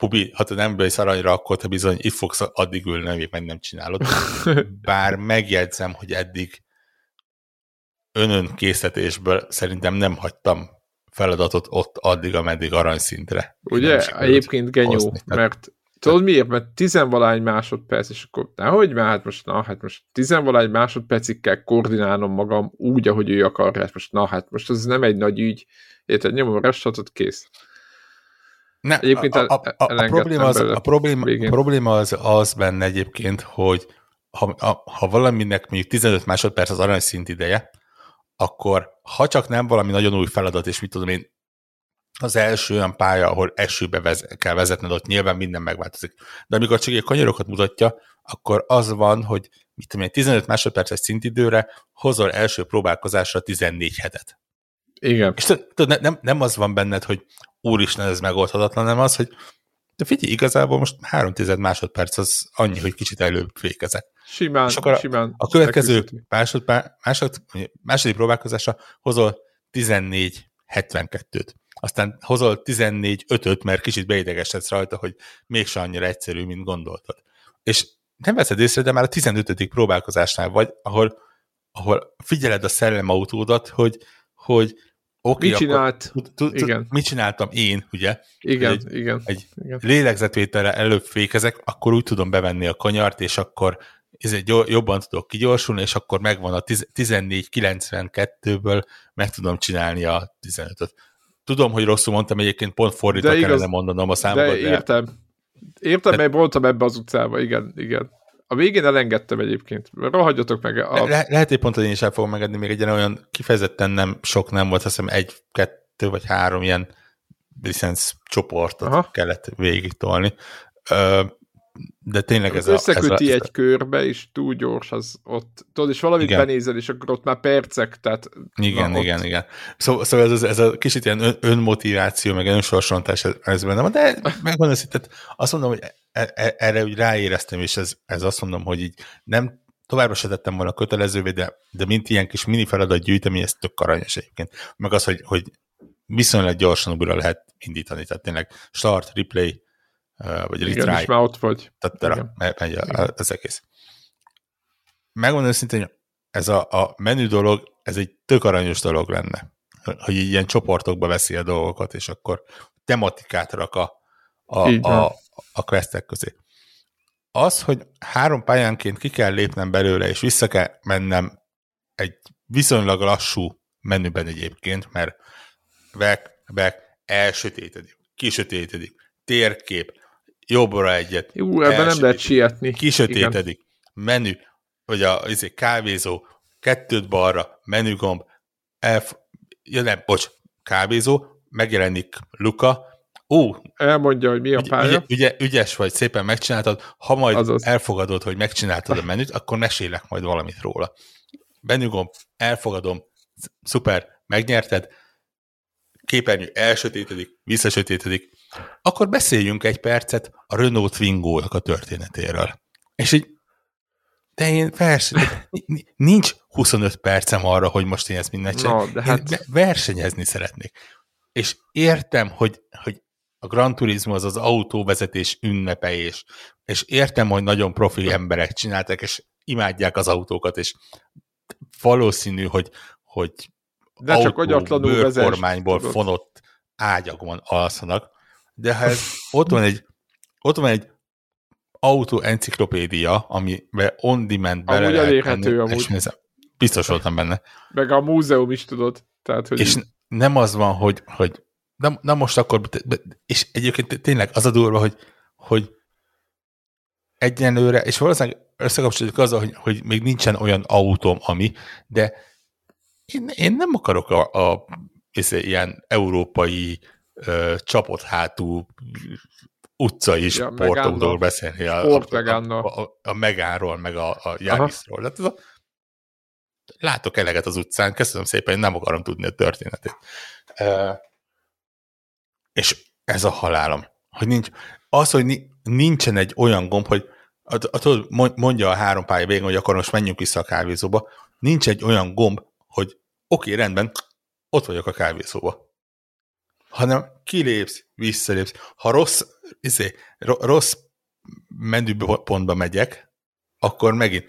Pubi, ha te nem bejsz aranyra, akkor te bizony itt fogsz addig ülni, amíg meg nem csinálod. Bár megjegyzem, hogy eddig önön készítésből szerintem nem hagytam feladatot ott addig, ameddig aranyszintre. Ugye? Egyébként genyó, mert tudod miért? Mert tizenvalány másodperc, és akkor nehogy már, hát most, na, hát most tizenvalány másodpercig kell koordinálnom magam úgy, ahogy ő akar, hát most, na, hát most ez nem egy nagy ügy, érted, nyomom a restartot, kész. Ne, egyébként a, a, a, a, probléma az, a, probléma, a probléma az, az benne egyébként, hogy ha, a, ha valaminek mondjuk 15 másodperc az aranyszint ideje, akkor ha csak nem valami nagyon új feladat, és mit tudom én, az első olyan pálya, ahol esőbe vez, kell vezetned, ott nyilván minden megváltozik. De amikor csak egy kanyarokat mutatja, akkor az van, hogy mit tudom én, 15 másodperces szintidőre hozol első próbálkozásra 14 hetet. Igen. És tudod, nem, nem az van benned, hogy úristen, ez megoldhatatlan, nem az, hogy de figyelj, igazából most három tized másodperc az annyi, hogy kicsit előbb fékezek. Simán, és akkor simán. A következő másod, másod, második próbálkozásra hozol 14-72-t. Aztán hozol 14-5-öt, mert kicsit beidegesedsz rajta, hogy mégsem annyira egyszerű, mint gondoltad. És nem veszed észre, de már a 15. próbálkozásnál vagy, ahol, ahol figyeled a szellemautódat, hogy, hogy Okay, mit csinált? igen. Mit csináltam én, ugye? Igen, egy, igen. Egy igen. lélegzetvételre előbb fékezek, akkor úgy tudom bevenni a kanyart, és akkor ez egy jobban tudok kigyorsulni, és akkor megvan a 14.92-ből meg tudom csinálni a 15-öt. Tudom, hogy rosszul mondtam, egyébként pont fordítva igaz, kellene mondanom a számokat. De értem. Értem, de... mert voltam ebbe az utcába, igen, igen. A végén elengedtem egyébként. Rohadjatok meg. A... Le, lehet, hogy pont, hogy én is el fogom megedni, még egy olyan kifejezetten nem sok nem volt, azt hiszem egy, kettő vagy három ilyen licensz csoportot Aha. kellett végig tolni. Ö, de tényleg ez Összeköti a... egy körbe, és túl gyors, az ott, tudod, és valamit igen. benézel, és akkor ott már percek, tehát... Igen, na, igen, ott... igen. Szóval, szóval ez, ez a kicsit ilyen ön, önmotiváció, meg önsorsontás ez, ez benne van, de megmondom, hogy azt mondom, hogy e, e, erre úgy ráéreztem, és ez, ez azt mondom, hogy így nem továbbra se tettem volna kötelezővé, de, de mint ilyen kis mini feladat gyűjteni, ez tök aranyos egyébként. Meg az, hogy, hogy viszonylag gyorsan újra lehet indítani, tehát tényleg start, replay, vagy retry. Igen, és már ott vagy. Tehát megy az egész. Megmondom őszintén, hogy ez a, a menü dolog, ez egy tök aranyos dolog lenne. Hogy így ilyen csoportokba veszi a dolgokat, és akkor tematikát rak a, a, a, a questek közé. Az, hogy három pályánként ki kell lépnem belőle, és vissza kell mennem egy viszonylag lassú menüben egyébként, mert back, back, elsötétedik, kisötétedik, térkép, jobbra egyet. Jó, ebben nem lehet sietni. Kisötétedik, Igen. menü, vagy a izé, kávézó, kettőt balra, menügomb, elf, ja nem, bocs, kávézó, megjelenik Luka, ó, elmondja, hogy mi a pálya. Ügy, ügy, ügyes vagy, szépen megcsináltad, ha majd Azaz. elfogadod, hogy megcsináltad a menüt, akkor mesélek majd valamit róla. Menügomb, elfogadom, szuper, megnyerted, képernyő elsötétedik, visszasötétedik, akkor beszéljünk egy percet a Renault twingo a történetéről. És így, de én vers, nincs 25 percem arra, hogy most én ezt mindent csinálom. No, hát... Én versenyezni szeretnék. És értem, hogy, hogy a Gran Turismo az az autóvezetés ünnepe, és, és értem, hogy nagyon profi emberek csináltak, és imádják az autókat, és valószínű, hogy, hogy de csak autó, bőrkormányból fonott ágyakban alszanak, de ha ez, ott van egy, ott van egy autó enciklopédia, amiben on-demand bele amúgy elérhető, amúgy. És nézem, biztos voltam benne. Meg a múzeum is tudod. Tehát, hogy és így... nem az van, hogy, hogy na, na most akkor, és egyébként tényleg az a durva, hogy, hogy egyenlőre, és valószínűleg összekapcsolódik azzal, hogy, hogy még nincsen olyan autóm, ami, de én, én nem akarok a, a, a izé, ilyen európai ö, csapott hátú utcai ja, sportokról beszélni. A, a, a, a Megánról, meg a, a Yarisról. Tehát ez a, látok eleget az utcán, köszönöm szépen, én nem akarom tudni a történetét. Uh, és ez a halálom. Hogy nincs, az, hogy nincsen egy olyan gomb, hogy tudod, mondja a három pálya végén, hogy akkor most menjünk vissza a kávézóba, nincs egy olyan gomb, hogy oké, okay, rendben, ott vagyok a kávézóba hanem kilépsz, visszalépsz. Ha rossz, izé, rossz menüpontba megyek, akkor megint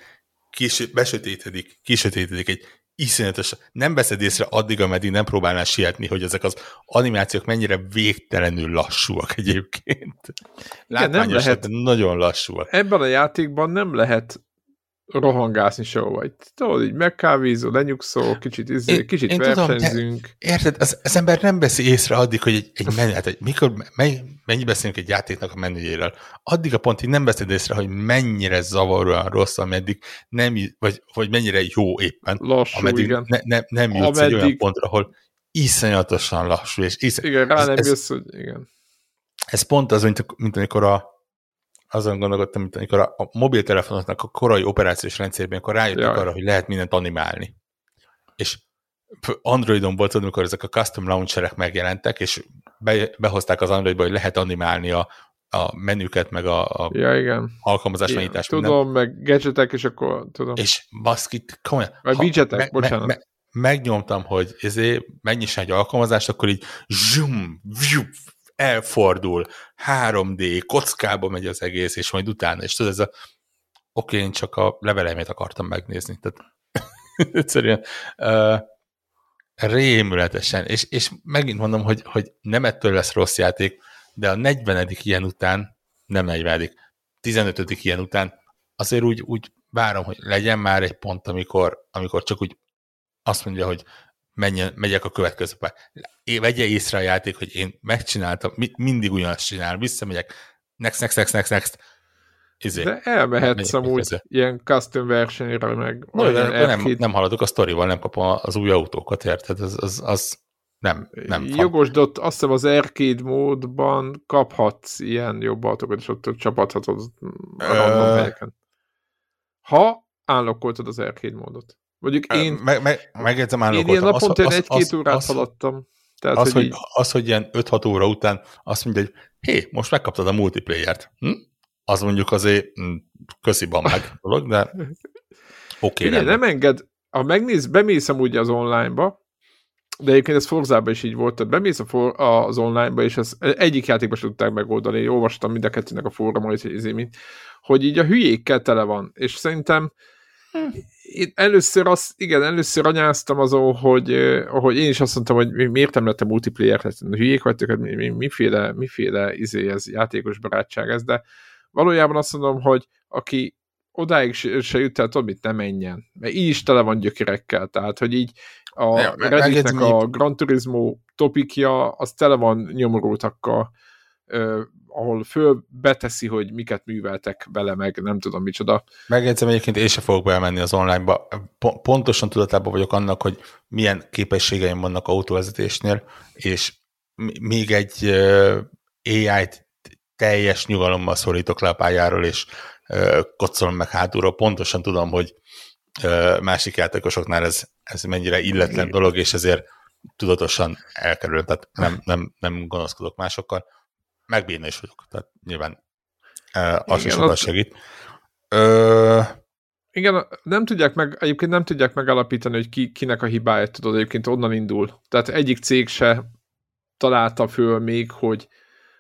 kis, besötétedik, kisötétedik egy iszonyatos, nem veszed észre addig, ameddig nem próbálnál sietni, hogy ezek az animációk mennyire végtelenül lassúak egyébként. Igen, nem lehet, nagyon lassúak. Ebben a játékban nem lehet rohangászni sehova. Tudod, így megkávézol, lenyugszol, kicsit, izé, én, kicsit én versenyzünk. Tudom, érted, az, az, ember nem veszi észre addig, hogy egy, egy menü, hát, mikor, mennyi, mennyi beszélünk egy játéknak a menüjéről, addig a pontig nem veszed észre, hogy mennyire zavaróan rossz, ameddig nem, vagy, vagy mennyire jó éppen, Lassú, ameddig igen. Ne, ne, nem jutsz ameddig... egy olyan pontra, ahol iszonyatosan lassú. És iszony... Igen, rá ez, nem jössz, hogy igen. Ez pont az, mint, mint amikor a azon gondolkodtam, mint amikor a, a mobiltelefonoknak a korai operációs rendszerben, akkor rájöttek Jaj. arra, hogy lehet mindent animálni. És Androidon volt, amikor ezek a custom launcherek megjelentek, és be, behozták az Androidba, hogy lehet animálni a, a menüket, meg a, a ja, igen. alkalmazás igen. megnyitás. Tudom, minden. meg gadgetek, és akkor tudom. És baszkit, komolyan. Vagy widgetek, me, bocsánat. Me, me, megnyomtam, hogy ezért megnyissa egy alkalmazást, akkor így zsum, vjup, elfordul, 3D, kockába megy az egész, és majd utána, és tudod, ez a oké, én csak a leveleimet akartam megnézni, tehát egyszerűen uh, rémületesen, és, és megint mondom, hogy, hogy nem ettől lesz rossz játék, de a 40. ilyen után, nem 40. 15. ilyen után azért úgy, úgy várom, hogy legyen már egy pont, amikor, amikor csak úgy azt mondja, hogy menjen, megyek a következő pár. Vegye észre a játék, hogy én megcsináltam, mindig ugyanazt csinálom, visszamegyek, next, next, next, next, next. Izé, De elmehetsz amúgy közül. ilyen custom versenyre, meg no, de nem, nem haladok a sztorival, nem kapom az új autókat, érted? Az, az, az nem, nem. Jogos, de ott azt hiszem az arcade módban kaphatsz ilyen jobb autókat, és ott csapathatod a random helyeken. Ha állokkoltad az arcade módot. Mondjuk én... Meg, meg, megjegyzem, Én ilyen naponta egy-két órát az, haladtam. Tehát, az, hogy, hogy, így... az, hogy ilyen 5-6 óra után azt mondja, hogy hé, most megkaptad a multiplayer-t. Hm? Az mondjuk azért hm, kösziban meg dolog, de oké. Okay, nem enged, ha megnéz, bemész amúgy az online-ba, de egyébként ez Forzában is így volt, tehát bemész a for, az online-ba, és ez egyik játékban sem tudták megoldani, Én olvastam mind a kettőnek a fórumon, hogy, hogy így a hülyékkel tele van, és szerintem hm. Én először azt, igen, először anyáztam azon, hogy, hogy én is azt mondtam, hogy miért nem lettem multiplayer, tehát hülyék vagytok, hát mi, mi, miféle, miféle izé ez, játékos barátság ez, de valójában azt mondom, hogy aki odáig se, se jut el, tudod, mit nem menjen. Mert így is tele van gyökerekkel, tehát, hogy így a ja, Redditnek a Gran Turismo topikja, az tele van nyomorultakkal, ahol föl beteszi, hogy miket műveltek vele, meg nem tudom micsoda. Megjegyzem egyébként, én sem fogok bemenni az online-ba. Pontosan tudatában vagyok annak, hogy milyen képességeim vannak autóvezetésnél, és még egy AI-t teljes nyugalommal szorítok le a pályáról, és kocolom meg hátulról. Pontosan tudom, hogy másik játékosoknál ez, ez mennyire illetlen dolog, és ezért tudatosan elkerül, tehát nem, nem, nem gonoszkodok másokkal. Megbírni is vagyok, tehát nyilván az is sokat segít. Ö... Igen, nem tudják meg, egyébként nem tudják megalapítani, hogy ki, kinek a hibája, tudod, egyébként onnan indul. Tehát egyik cég se találta föl még, hogy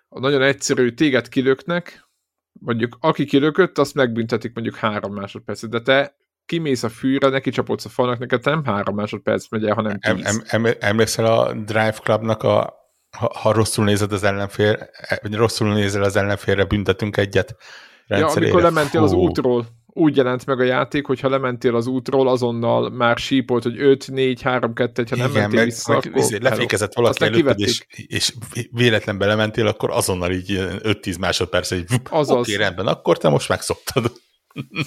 nagyon egyszerű, téged kilöknek, mondjuk aki kilökött, azt megbüntetik mondjuk három másodpercet, de te kimész a fűre, neki csapodsz a falnak, neked nem három másodperc megy el, hanem tíz. Em, em, emlékszel a Drive Clubnak a ha, ha rosszul nézed az ellenfél, vagy rosszul nézel az ellenfélre, büntetünk egyet Ja, amikor lementél Fú. az útról, úgy jelent meg a játék, hogy ha lementél az útról, azonnal már sípolt, hogy 5, 4, 3, 2, 1, ha nem Igen, mentél meg, vissza, meg, akkor lefékezett valaki előtted, és, és véletlen belementél, akkor azonnal így 5-10 másodperc, hogy oké, okay, rendben, akkor te most megszoktad.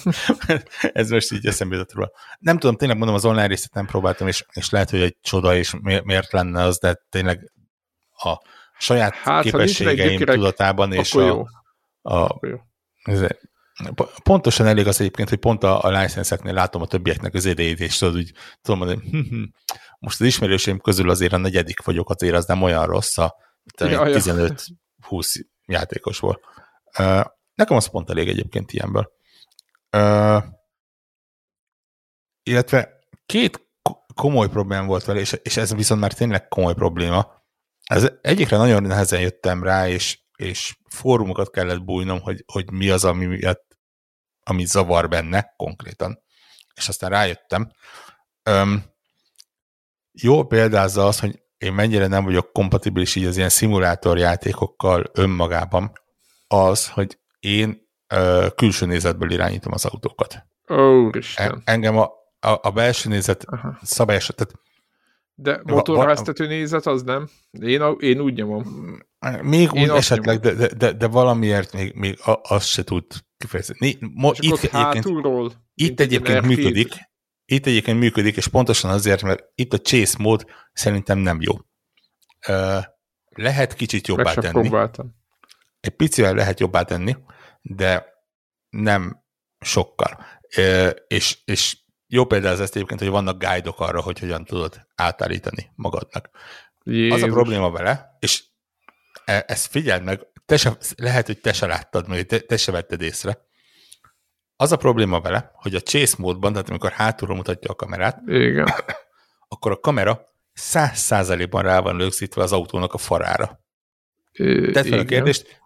Ez most így eszembe jutott róla. Nem tudom, tényleg mondom, az online részét nem próbáltam, és, és lehet, hogy egy csoda, és miért lenne az, de tényleg a saját hát, képességeim tudatában, és a, jó. a, jó. Ez, pontosan elég az egyébként, hogy pont a, a licenszeknél látom a többieknek az idejét, és tudod, úgy tudom mondani, hm, hm, most az ismerőseim közül azért a negyedik vagyok, azért az nem olyan rossz, a 15-20 játékosból. Nekem az pont elég egyébként ilyenből. Illetve két komoly probléma volt vele, és, és ez viszont már tényleg komoly probléma. Ez egyikre nagyon nehezen jöttem rá, és, és fórumokat kellett bújnom, hogy, hogy mi az, ami miatt, ami zavar benne konkrétan. És aztán rájöttem. Um, jó példázza az, hogy én mennyire nem vagyok kompatibilis így az ilyen szimulátorjátékokkal önmagában, az, hogy én külső nézetből irányítom az autókat. Ó, Isten. E, engem a, a, a belső nézet Aha. szabályos, tehát de motorháztető nézet az nem? Én, én úgy nyomom. Még én úgy esetleg, de, de, de, de valamiért még, még azt se tud kifejezni. Mo, itt egyébként, hátulról, itt egyébként működik, itt egyébként működik, és pontosan azért, mert itt a chase mód szerintem nem jó. Lehet kicsit jobbá Meg tenni. Próbáltam. Egy picivel lehet jobbá tenni, de nem sokkal. És, és jó példa ez ezt egyébként, hogy vannak guide-ok arra, hogy hogyan tudod átállítani magadnak. Jézus. Az a probléma vele, és e, ezt figyeld meg, te se, lehet, hogy te se láttad, meg te, te se vetted észre. Az a probléma vele, hogy a chase módban, tehát amikor hátulról mutatja a kamerát, Igen. akkor a kamera száz százalékban rá van rögzítve az autónak a farára. Tedd fel a kérdést,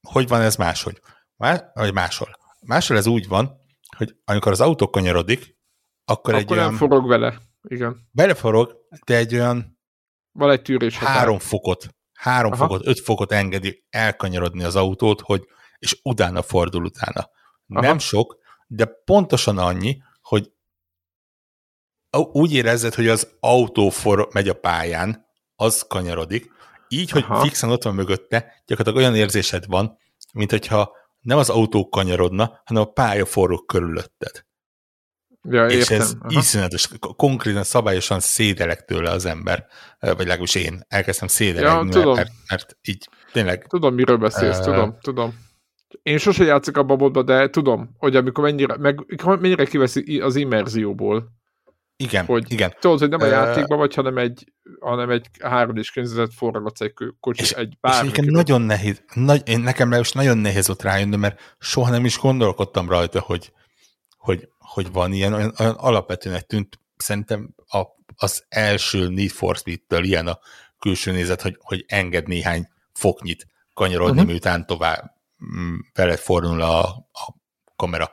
hogy van ez máshogy? Má, vagy máshol. Máshol ez úgy van, hogy amikor az autó kanyarodik, akkor, akkor egy nem olyan... forog vele, igen. Beleforog, de egy olyan van egy tűrés három fokot, három Aha. fokot, öt fokot engedi elkanyarodni az autót, hogy és utána fordul utána. Aha. Nem sok, de pontosan annyi, hogy úgy érezzed, hogy az autó for, megy a pályán, az kanyarodik, így, hogy Aha. fixen ott van mögötte, gyakorlatilag olyan érzésed van, mint hogyha nem az autó kanyarodna, hanem a pálya forró körülötted. Ja, és értem. ez Aha. iszonyatos, konkrétan szabályosan szédelek tőle az ember, vagy legalábbis én elkezdtem szédelegni, Ja, mert, mert, így tényleg Tudom, miről beszélsz, Ö, tudom, tudom. Én sose játszok a módba, de tudom, hogy amikor mennyire, meg, mennyire kiveszi az immerzióból. igen, Hogy- igen. Tudod, hogy nem a játékban vagy, hanem egy, hanem egy 3D-s környezetet forgatsz egy kocsi, És- egy És egyébként nagyon nehéz, nagy, én nekem most nagyon nehéz volt rájönni, mert soha nem is gondolkodtam rajta, hogy, hogy, hogy van ilyen, olyan, olyan alapvetőnek tűnt, szerintem a, az első Need for Speed-től ilyen a külső nézet, hogy, hogy enged néhány foknyit kanyarodni, uh-huh. Miután tovább mm, veled fordul a, a kamera.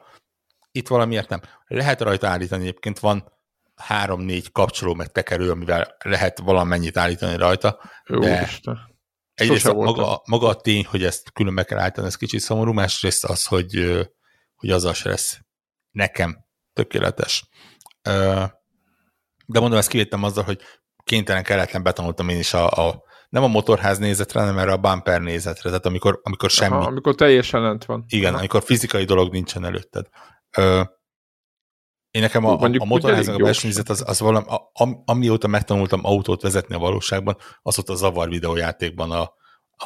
Itt valamiért nem. Lehet rajta állítani, egyébként van három-négy kapcsoló meg tekerő, amivel lehet valamennyit állítani rajta. Jó, de- Isten. Egyrészt maga, maga a tény, hogy ezt külön meg kell állítani, ez kicsit szomorú, másrészt az, hogy, hogy azzal se lesz nekem tökéletes. De mondom, ezt kivétem azzal, hogy kénytelen kelletlen betanultam én is a, a nem a motorház nézetre, hanem erre a bumper nézetre, tehát amikor, amikor semmi, Aha, amikor teljesen lent van. igen, Aha. amikor fizikai dolog nincsen előtted. Ö, én nekem a, Hú, a elég a belső nézet, az, az valami, a, am, amióta megtanultam autót vezetni a valóságban, az ott a zavar videójátékban a,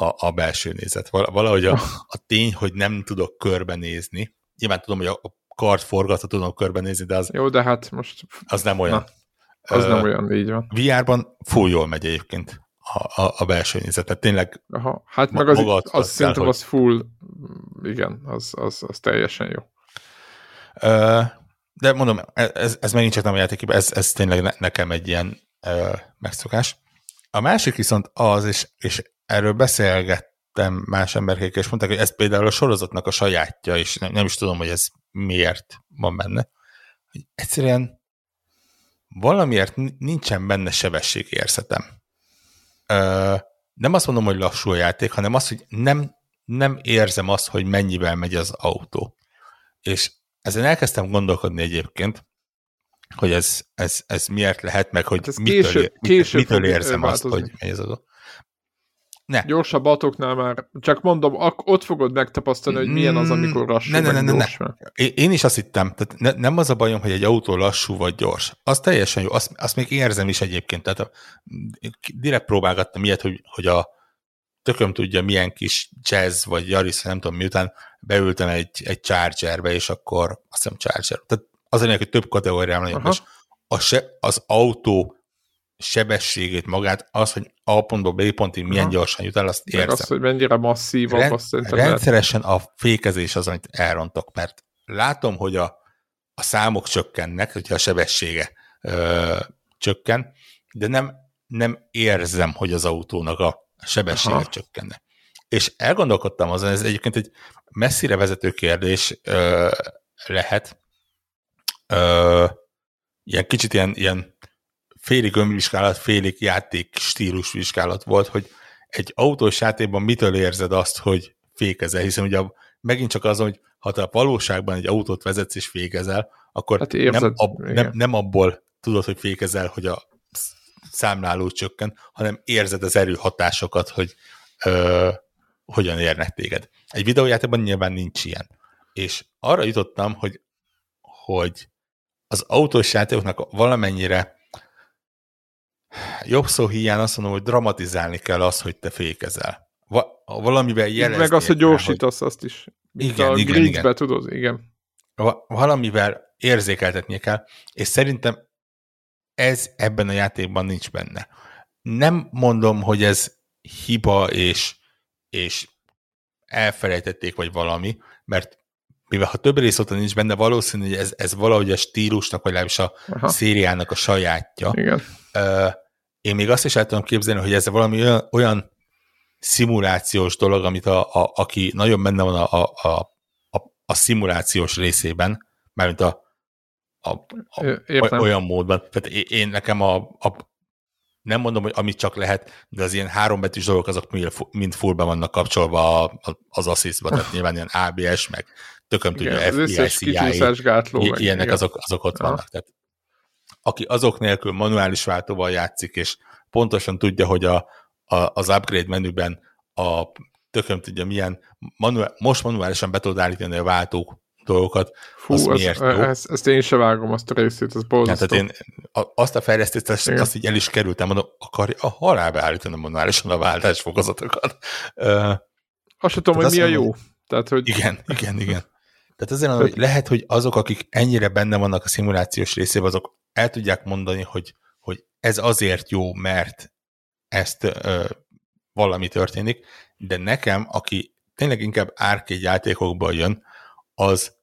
a, a belső nézet. Val- Valahogy a, a tény, hogy nem tudok körbenézni, nyilván tudom, hogy a, a kart forgatva tudom körbenézni, de az, Jó, de hát most az nem olyan. az Ö, nem olyan, így van. VR-ban full jól megy egyébként a, a, a belső nézet. Tehát tényleg Aha, hát meg az, maga az, az szerintem kell, az full, igen, az, az, az teljesen jó. Ö, De mondom, ez, ez megint csak nem a játékében, ez, ez tényleg ne, nekem egy ilyen ö, megszokás. A másik viszont az, és, és erről beszélgettem más emberkékkel, és mondták, hogy ez például a sorozatnak a sajátja, és nem, nem is tudom, hogy ez miért van benne. Hogy egyszerűen valamiért ni- nincsen benne sebességérzetem. Ö, nem azt mondom, hogy lassú a játék, hanem az, hogy nem, nem érzem azt, hogy mennyivel megy az autó. És ezen elkezdtem gondolkodni egyébként, hogy ez, ez, ez miért lehet, meg hogy Hát mitől, később- később mitől fog érzem azt, változni. hogy megy az autó. Ne, Gyorsabb autóknál már, csak mondom, ak- ott fogod megtapasztalni, hogy milyen az, amikor lassú, Ne, ne, ne, ne, mert- Én, is azt hittem, tehát ne, nem az a bajom, hogy egy autó lassú vagy gyors. Az teljesen jó, azt, azt még érzem is egyébként. Tehát a, direkt próbálgattam ilyet, hogy, hogy a tököm tudja, milyen kis jazz vagy Yaris, nem tudom miután beültem egy, egy Chargerbe, és akkor azt hiszem Charger. Tehát az ennek, hogy több kategóriám Aha. és a se, az autó sebességét magát, az, hogy A pontból B pontig milyen Aha. gyorsan jut el, azt Meg érzem. az, hogy mennyire masszívabb, Rend, azt szerintem lehet. rendszeresen a fékezés az, amit elrontok, mert látom, hogy a, a számok csökkennek, hogyha a sebessége ö, csökken, de nem, nem érzem, hogy az autónak a sebessége Aha. csökkenne. És elgondolkodtam azon, ez egyébként egy messzire vezető kérdés ö, lehet, ö, ilyen kicsit ilyen, ilyen félig önvizsgálat, félig játék stílus vizsgálat volt, hogy egy autós játékban mitől érzed azt, hogy fékezel, hiszen ugye megint csak az, hogy ha te a valóságban egy autót vezetsz és fékezel, akkor Hát érzed, nem, ab, igen. nem, nem abból tudod, hogy fékezel, hogy a sz- számláló csökken, hanem érzed az erőhatásokat, hogy ö, hogyan érnek téged. Egy videójátékban nyilván nincs ilyen. És arra jutottam, hogy, hogy az autós játékoknak valamennyire jobb szó hiány azt mondom, hogy dramatizálni kell az, hogy te fékezel. Va- valamivel jelezni Meg az, hogy gyorsítasz azt is. Mint Igen, a igen, igen. tudod, igen. va- valamivel érzékeltetnie kell, és szerintem ez ebben a játékban nincs benne. Nem mondom, hogy ez hiba, és, és elfelejtették, vagy valami, mert mivel ha több rész óta nincs benne, valószínű, hogy ez, ez valahogy a stílusnak, vagy legalábbis a Aha, szériának a sajátja. igen. Én még azt is el tudom képzelni, hogy ez valami olyan, olyan szimulációs dolog, amit a, a, aki nagyon benne van a, a, a, a, a szimulációs részében, mármint a, a, a, Értem. olyan módban. Tehát én, nekem a, a nem mondom, hogy amit csak lehet, de az ilyen hárombetűs dolgok azok mind, fullban vannak kapcsolva a- a- az asszisztba, tehát nyilván ilyen ABS, meg tököm tudja, Igen, az FBI, összes CIA, gátló. I- ilyenek igen. azok, azok ott vannak. Tehát, aki azok nélkül manuális váltóval játszik, és pontosan tudja, hogy a, a, az upgrade menüben a tököm tudja milyen, manuál, most manuálisan be tudod állítani a váltók dolgokat, Fú, az, az miért jó. Ezt, ezt én sem vágom, azt a részét, az borzasztó. Tehát én azt a fejlesztést, azt, azt így el is kerültem, mondom, akarja a halálba állítani manuálisan a váltásfokozatokat. Uh, azt sem tudom, hogy mi a jó. Tehát, hogy... Igen, igen, igen. Tehát azért mondom, hogy lehet, hogy azok, akik ennyire benne vannak a szimulációs részében, azok el tudják mondani, hogy, hogy ez azért jó, mert ezt ö, valami történik, de nekem, aki tényleg inkább árkégy játékokból jön, az,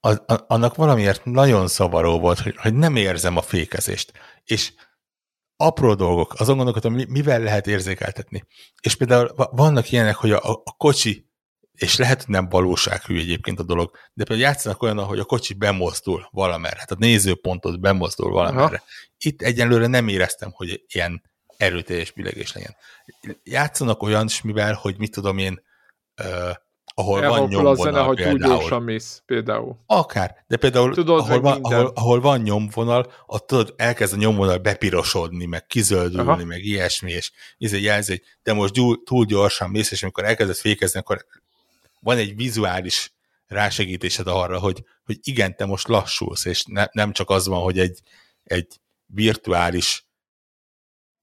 az, annak valamiért nagyon szavaró volt, hogy, hogy nem érzem a fékezést. És apró dolgok, azon gondolkodom, mivel lehet érzékeltetni. És például vannak ilyenek, hogy a, a kocsi, és lehet, hogy nem valósághű egyébként a dolog, de például játszanak olyan, hogy a kocsi bemozdul valamerre, tehát a nézőpontot bemozdul valamerre. Aha. Itt egyelőre nem éreztem, hogy ilyen erőteljes billegés legyen. Játszanak olyan, mivel, hogy mit tudom én, uh, ahol Elhakol van nyomvonal a zene, hogy túl gyorsan mész, például. Akár, de például tudod, ahol, van, ahol, ahol van nyomvonal, ott tudod, elkezd a nyomvonal bepirosodni, meg kizöldülni, Aha. meg ilyesmi, és egy jelzi, hogy te most túl gyorsan mész, és amikor elkezdesz fékezni, akkor van egy vizuális rásegítésed arra, hogy, hogy igen, te most lassulsz, és ne, nem csak az van, hogy egy, egy virtuális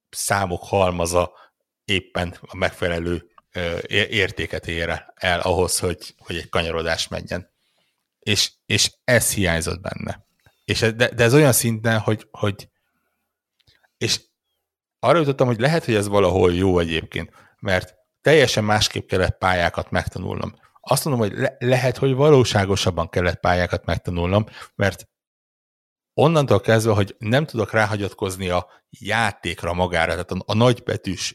számok halmaza éppen a megfelelő értéket ér el ahhoz, hogy, hogy egy kanyarodás menjen. És, és ez hiányzott benne. És de, de ez olyan szinten, hogy, hogy és arra jutottam, hogy lehet, hogy ez valahol jó egyébként, mert teljesen másképp kellett pályákat megtanulnom. Azt mondom, hogy le, lehet, hogy valóságosabban kellett pályákat megtanulnom, mert onnantól kezdve, hogy nem tudok ráhagyatkozni a játékra magára, tehát a, a nagybetűs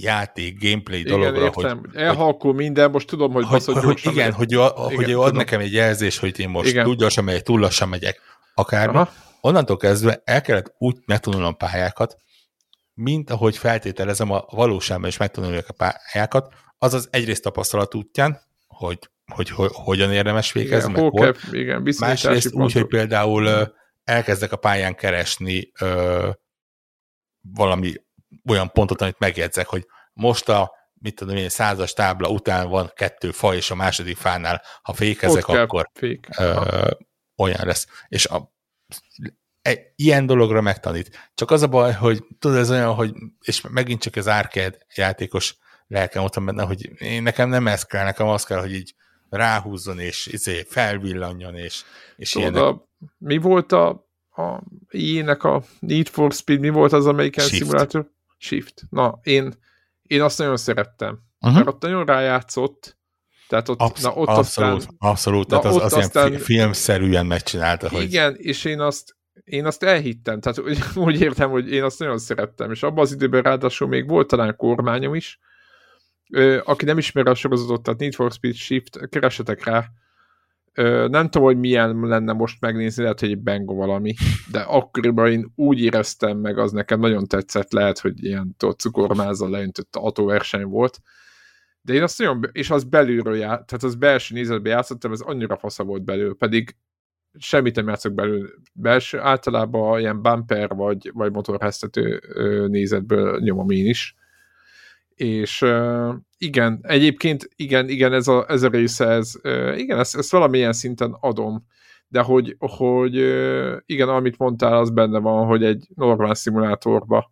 játék, gameplay igen, dologra, értem. hogy... Elhalkul hogy, minden, most tudom, hogy hogy, hogy, hogy igen, hogy, ő, igen, hogy ő ad nekem egy jelzés, hogy én most igen. túl gyorsan megyek, túl lassan megyek, akármi. Aha. Onnantól kezdve el kellett úgy megtanulnom pályákat, mint ahogy feltételezem a valóságban is megtanuljuk a pályákat, azaz egyrészt tapasztalat útján, hogy, hogy, hogy hogyan érdemes végezni, igen, meg hol. Igen, Másrészt úgy, hogy például elkezdek a pályán keresni ö, valami olyan pontot, amit megjegyzek, hogy most a mit tudom én, százas tábla után van kettő fa, és a második fánál, ha fékezek, Ott akkor fék. ö, olyan lesz. És a, egy, ilyen dologra megtanít. Csak az a baj, hogy tudod, ez olyan, hogy, és megint csak az arcade játékos lelkem ott benne, hogy én nekem nem ez kell, nekem az kell, hogy így ráhúzzon, és izé, felvillanjon, és, és Tudod, a, mi volt a, a ilyenek a Need for Speed, mi volt az American Shift. Simulator? Shift. Na, én, én azt nagyon szerettem. Uh-huh. Mert ott nagyon rájátszott, tehát ott, Absz- na, ott abszolút, aztán, abszolút, tehát az, az aztán, ilyen filmszerűen megcsinálta. Hogy... Igen, és én azt, én azt elhittem, tehát úgy, úgy értem, hogy én azt nagyon szerettem, és abban az időben ráadásul még volt talán kormányom is, aki nem ismeri a sorozatot, tehát Need for Speed Shift, keresetek rá, nem tudom, hogy milyen lenne most megnézni, lehet, hogy egy bengo valami, de akkoriban én úgy éreztem meg, az nekem nagyon tetszett, lehet, hogy ilyen cukormázal leöntött autóverseny volt, de én azt nagyon, és az belülről ját, tehát az belső nézetben játszottam, ez annyira fasza volt belül, pedig semmit nem játszok belül. Belső, általában ilyen bumper vagy, vagy motorháztető nézetből nyomom én is. És igen, egyébként igen, igen, ez a, ez a része, ez, igen, ezt, ezt valamilyen szinten adom, de hogy, hogy igen, amit mondtál, az benne van, hogy egy normál szimulátorban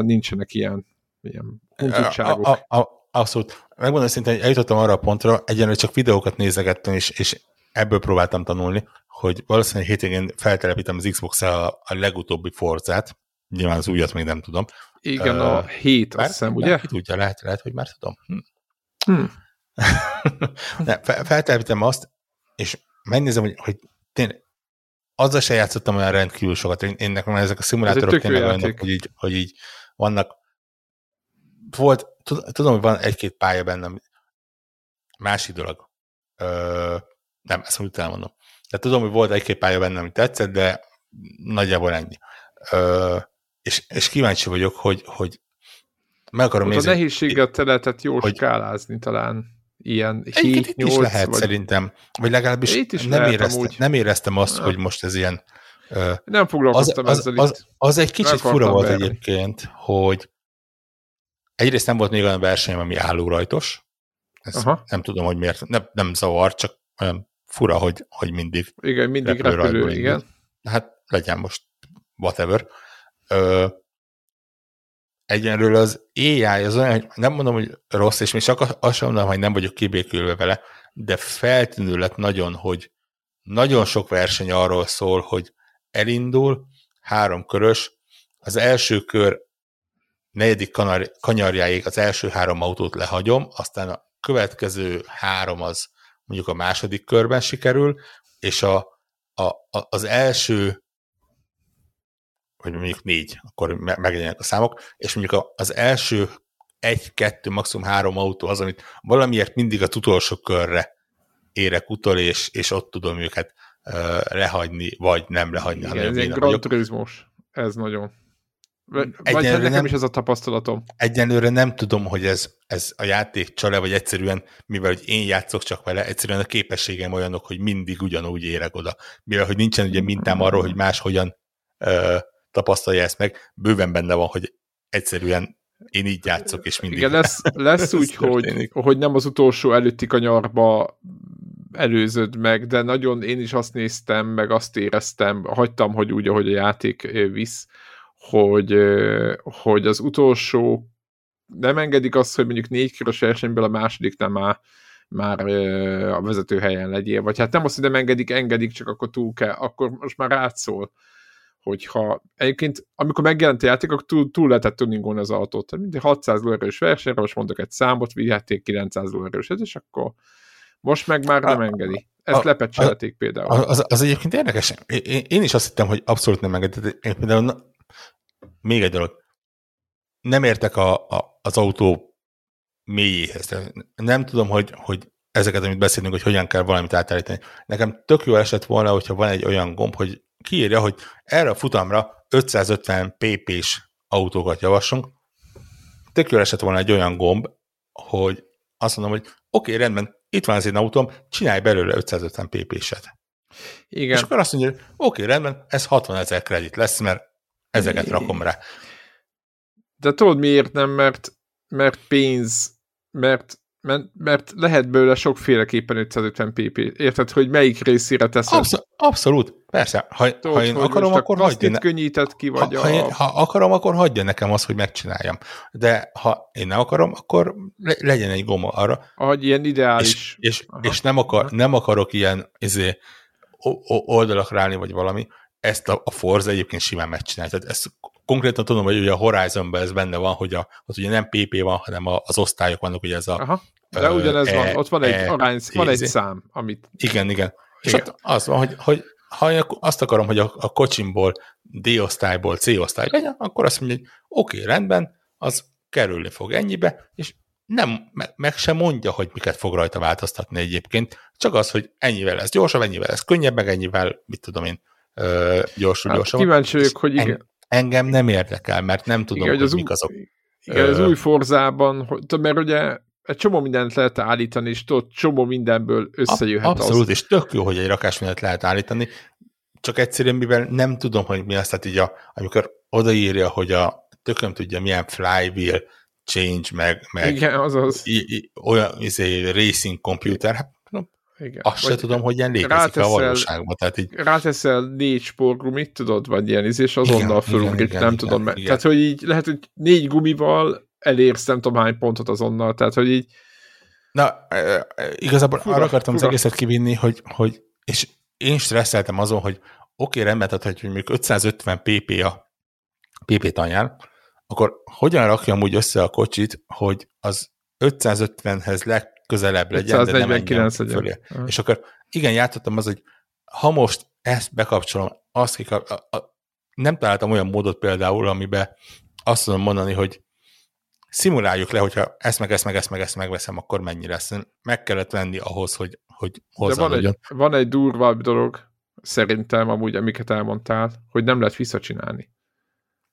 nincsenek ilyen, ilyen huncutságok. A, a, a, abszolút. Megmondom szintén, hogy eljutottam arra a pontra, egyenlően csak videókat nézegettem, és, és ebből próbáltam tanulni, hogy valószínűleg hétvégén feltelepítem az Xbox-el a, a legutóbbi Forzát, nyilván az újat még nem tudom, igen, uh, a hét, azt hiszem, ugye? Ki tudja, lehet, lehet, hogy már tudom. Hm. Hmm. ne, feltelepítem azt, és megnézem, hogy, hogy tényleg azzal se játszottam olyan rendkívül sokat. Én, én nekem ezek a szimulátorok tényleg olyanok, hogy így, hogy így vannak. Volt, tudom, hogy van egy-két pálya bennem. Másik dolog. Ö, nem, ezt most elmondom. Tehát tudom, hogy volt egy-két pálya bennem, ami tetszett, de nagyjából ennyi. Ö, és, és kíváncsi vagyok, hogy, hogy meg akarom Ott nézni. A nehézséget te lehetett jól hogy, skálázni talán. Ilyen 7-8 is lehet vagy... szerintem. Vagy legalábbis is nem, éreztem, úgy. nem éreztem azt, hogy most ez ilyen... Uh, nem foglalkoztam az, ezzel az, az, az egy kicsit fura volt egyébként, hogy egyrészt nem volt még olyan versenyem, ami állórajtos, Aha. nem tudom, hogy miért. Nem, nem zavar, csak olyan fura, hogy, hogy mindig. Igen, mindig repülő, repülő igen. Hát legyen most whatever. Ö, egyenről az AI az olyan, hogy nem mondom, hogy rossz, és még csak azt sem mondom, hogy nem vagyok kibékülve vele, de feltűnő lett nagyon, hogy nagyon sok verseny arról szól, hogy elindul, három körös, az első kör negyedik kanyarjáig az első három autót lehagyom, aztán a következő három az mondjuk a második körben sikerül, és a, a, a, az első vagy mondjuk négy, akkor megjelennek a számok, és mondjuk az első egy, kettő, maximum három autó az, amit valamiért mindig a utolsó körre érek utol, és, és ott tudom őket uh, lehagyni, vagy nem lehagyni. Igen, ez egy Gran Turismos. Ez nagyon. Vagy hát nekem nem, is ez a tapasztalatom. Egyenlőre nem tudom, hogy ez, ez a játék csale, vagy egyszerűen, mivel hogy én játszok csak vele, egyszerűen a képességem olyanok, hogy mindig ugyanúgy érek oda. Mivel, hogy nincsen ugye mintám arról, hogy más hogyan uh, tapasztalja ezt meg, bőven benne van, hogy egyszerűen én így játszok, és mindig. Igen, lesz, lesz úgy, hogy, hogy nem az utolsó előtti kanyarba előzöd meg, de nagyon én is azt néztem, meg azt éreztem, hagytam, hogy úgy, ahogy a játék visz, hogy, hogy az utolsó nem engedik azt, hogy mondjuk négy körös versenyből a második nem már, már a vezető helyen legyél, vagy hát nem azt, hogy nem engedik, engedik, csak akkor túl kell, akkor most már rátszól hogyha egyébként, amikor megjelent a játék, akkor túl, túl lehetett tuningolni az autót. Tehát mindig 600 lóerős versenyre, most mondok egy számot, vihették 900 lóerős, és akkor most meg már nem engedi. Ezt lepecselték például. Az, az egyébként érdekes. Én, én is azt hittem, hogy abszolút nem engedi. Én például, na, még egy dolog. Nem értek a, a, az autó mélyéhez. Nem tudom, hogy, hogy ezeket, amit beszélünk, hogy hogyan kell valamit átállítani. Nekem tök jó esett volna, hogyha van egy olyan gomb, hogy kiírja, hogy erre a futamra 550 pp-s autókat javaslunk. Tök jó esett volna egy olyan gomb, hogy azt mondom, hogy oké, okay, rendben, itt van az én autóm, csinálj belőle 550 pp-set. Igen. És akkor azt mondja, hogy oké, okay, rendben, ez 60 ezer kredit lesz, mert ezeket rakom rá. De tudod miért nem? Mert, mert pénz, mert mert, mert lehet belőle sokféleképpen 550 pp. Érted, hogy melyik részére teszed? Abszolút, abszolút. persze. Ha, Tudod, ha én akarom, akkor hagyja. Ne... könnyített ki, vagy ha, a... ha, én, ha akarom, akkor hagyja nekem azt, hogy megcsináljam. De ha én nem akarom, akkor le, legyen egy gomba arra. Ahogy ilyen ideális. És, és, és nem, akar, nem akarok ilyen izé, oldalakra állni, vagy valami. Ezt a, a Forza egyébként simán megcsinálja. Tehát ezt konkrétan tudom, hogy ugye a Horizonban ez benne van, hogy a, ott ugye nem PP van, hanem a, az osztályok vannak, ugye ez a Aha. De ugyanez e, van, ott van egy, e, arány, van egy szám, amit... Igen, igen. És igen. az van, hogy, hogy ha azt akarom, hogy a, a kocsimból D-osztályból C-osztály legyen, akkor azt mondja, hogy oké, okay, rendben, az kerülni fog ennyibe, és nem, meg, meg sem mondja, hogy miket fog rajta változtatni egyébként, csak az, hogy ennyivel lesz gyorsabb, ennyivel lesz könnyebb, meg ennyivel, mit tudom én, gyorsul, hát, gyorsabb. Kíváncsi vagyok, hogy igen. Engem nem érdekel, mert nem tudom, igen, hogy, az mik azok. Igen, az új forzában, mert ugye egy csomó mindent lehet állítani, és tudod, csomó mindenből összejöhet Abszolút, az. és tök jó, hogy egy rakás mindent lehet állítani, csak egyszerűen, mivel nem tudom, hogy mi az, tehát így a, amikor odaírja, hogy a tököm tudja, milyen flywheel change, meg, meg Igen, azaz. I, I, olyan izé, racing computer, hát igen. Azt se tudom, hogy ilyen létezik ráteszel, a valóságban. Tehát így... Ráteszel négy sportgumit, tudod, vagy ilyen izé, és azonnal fölugrik, nem igen, tudom. Igen. Tehát, hogy így lehet, hogy négy gumival elérsz nem tudom hány pontot azonnal, tehát hogy így Na, igazából fura, arra akartam fura. az egészet kivinni, hogy, hogy és én stresszeltem azon, hogy oké, okay, rendben, tehát hogy mondjuk 550 pp a pp tanyán, akkor hogyan rakjam úgy össze a kocsit, hogy az 550-hez legközelebb legyen, de nem legyen fölé. És akkor igen, játszottam az, hogy ha most ezt bekapcsolom, azt kikap, a, a, nem találtam olyan módot például, amiben azt tudom mondani, hogy szimuláljuk le, hogyha ezt meg ezt meg ezt meg ezt megveszem, akkor mennyi lesz. Meg kellett venni ahhoz, hogy, hogy hozzá van egy, van egy durvább dolog, szerintem amúgy, amiket elmondtál, hogy nem lehet visszacsinálni.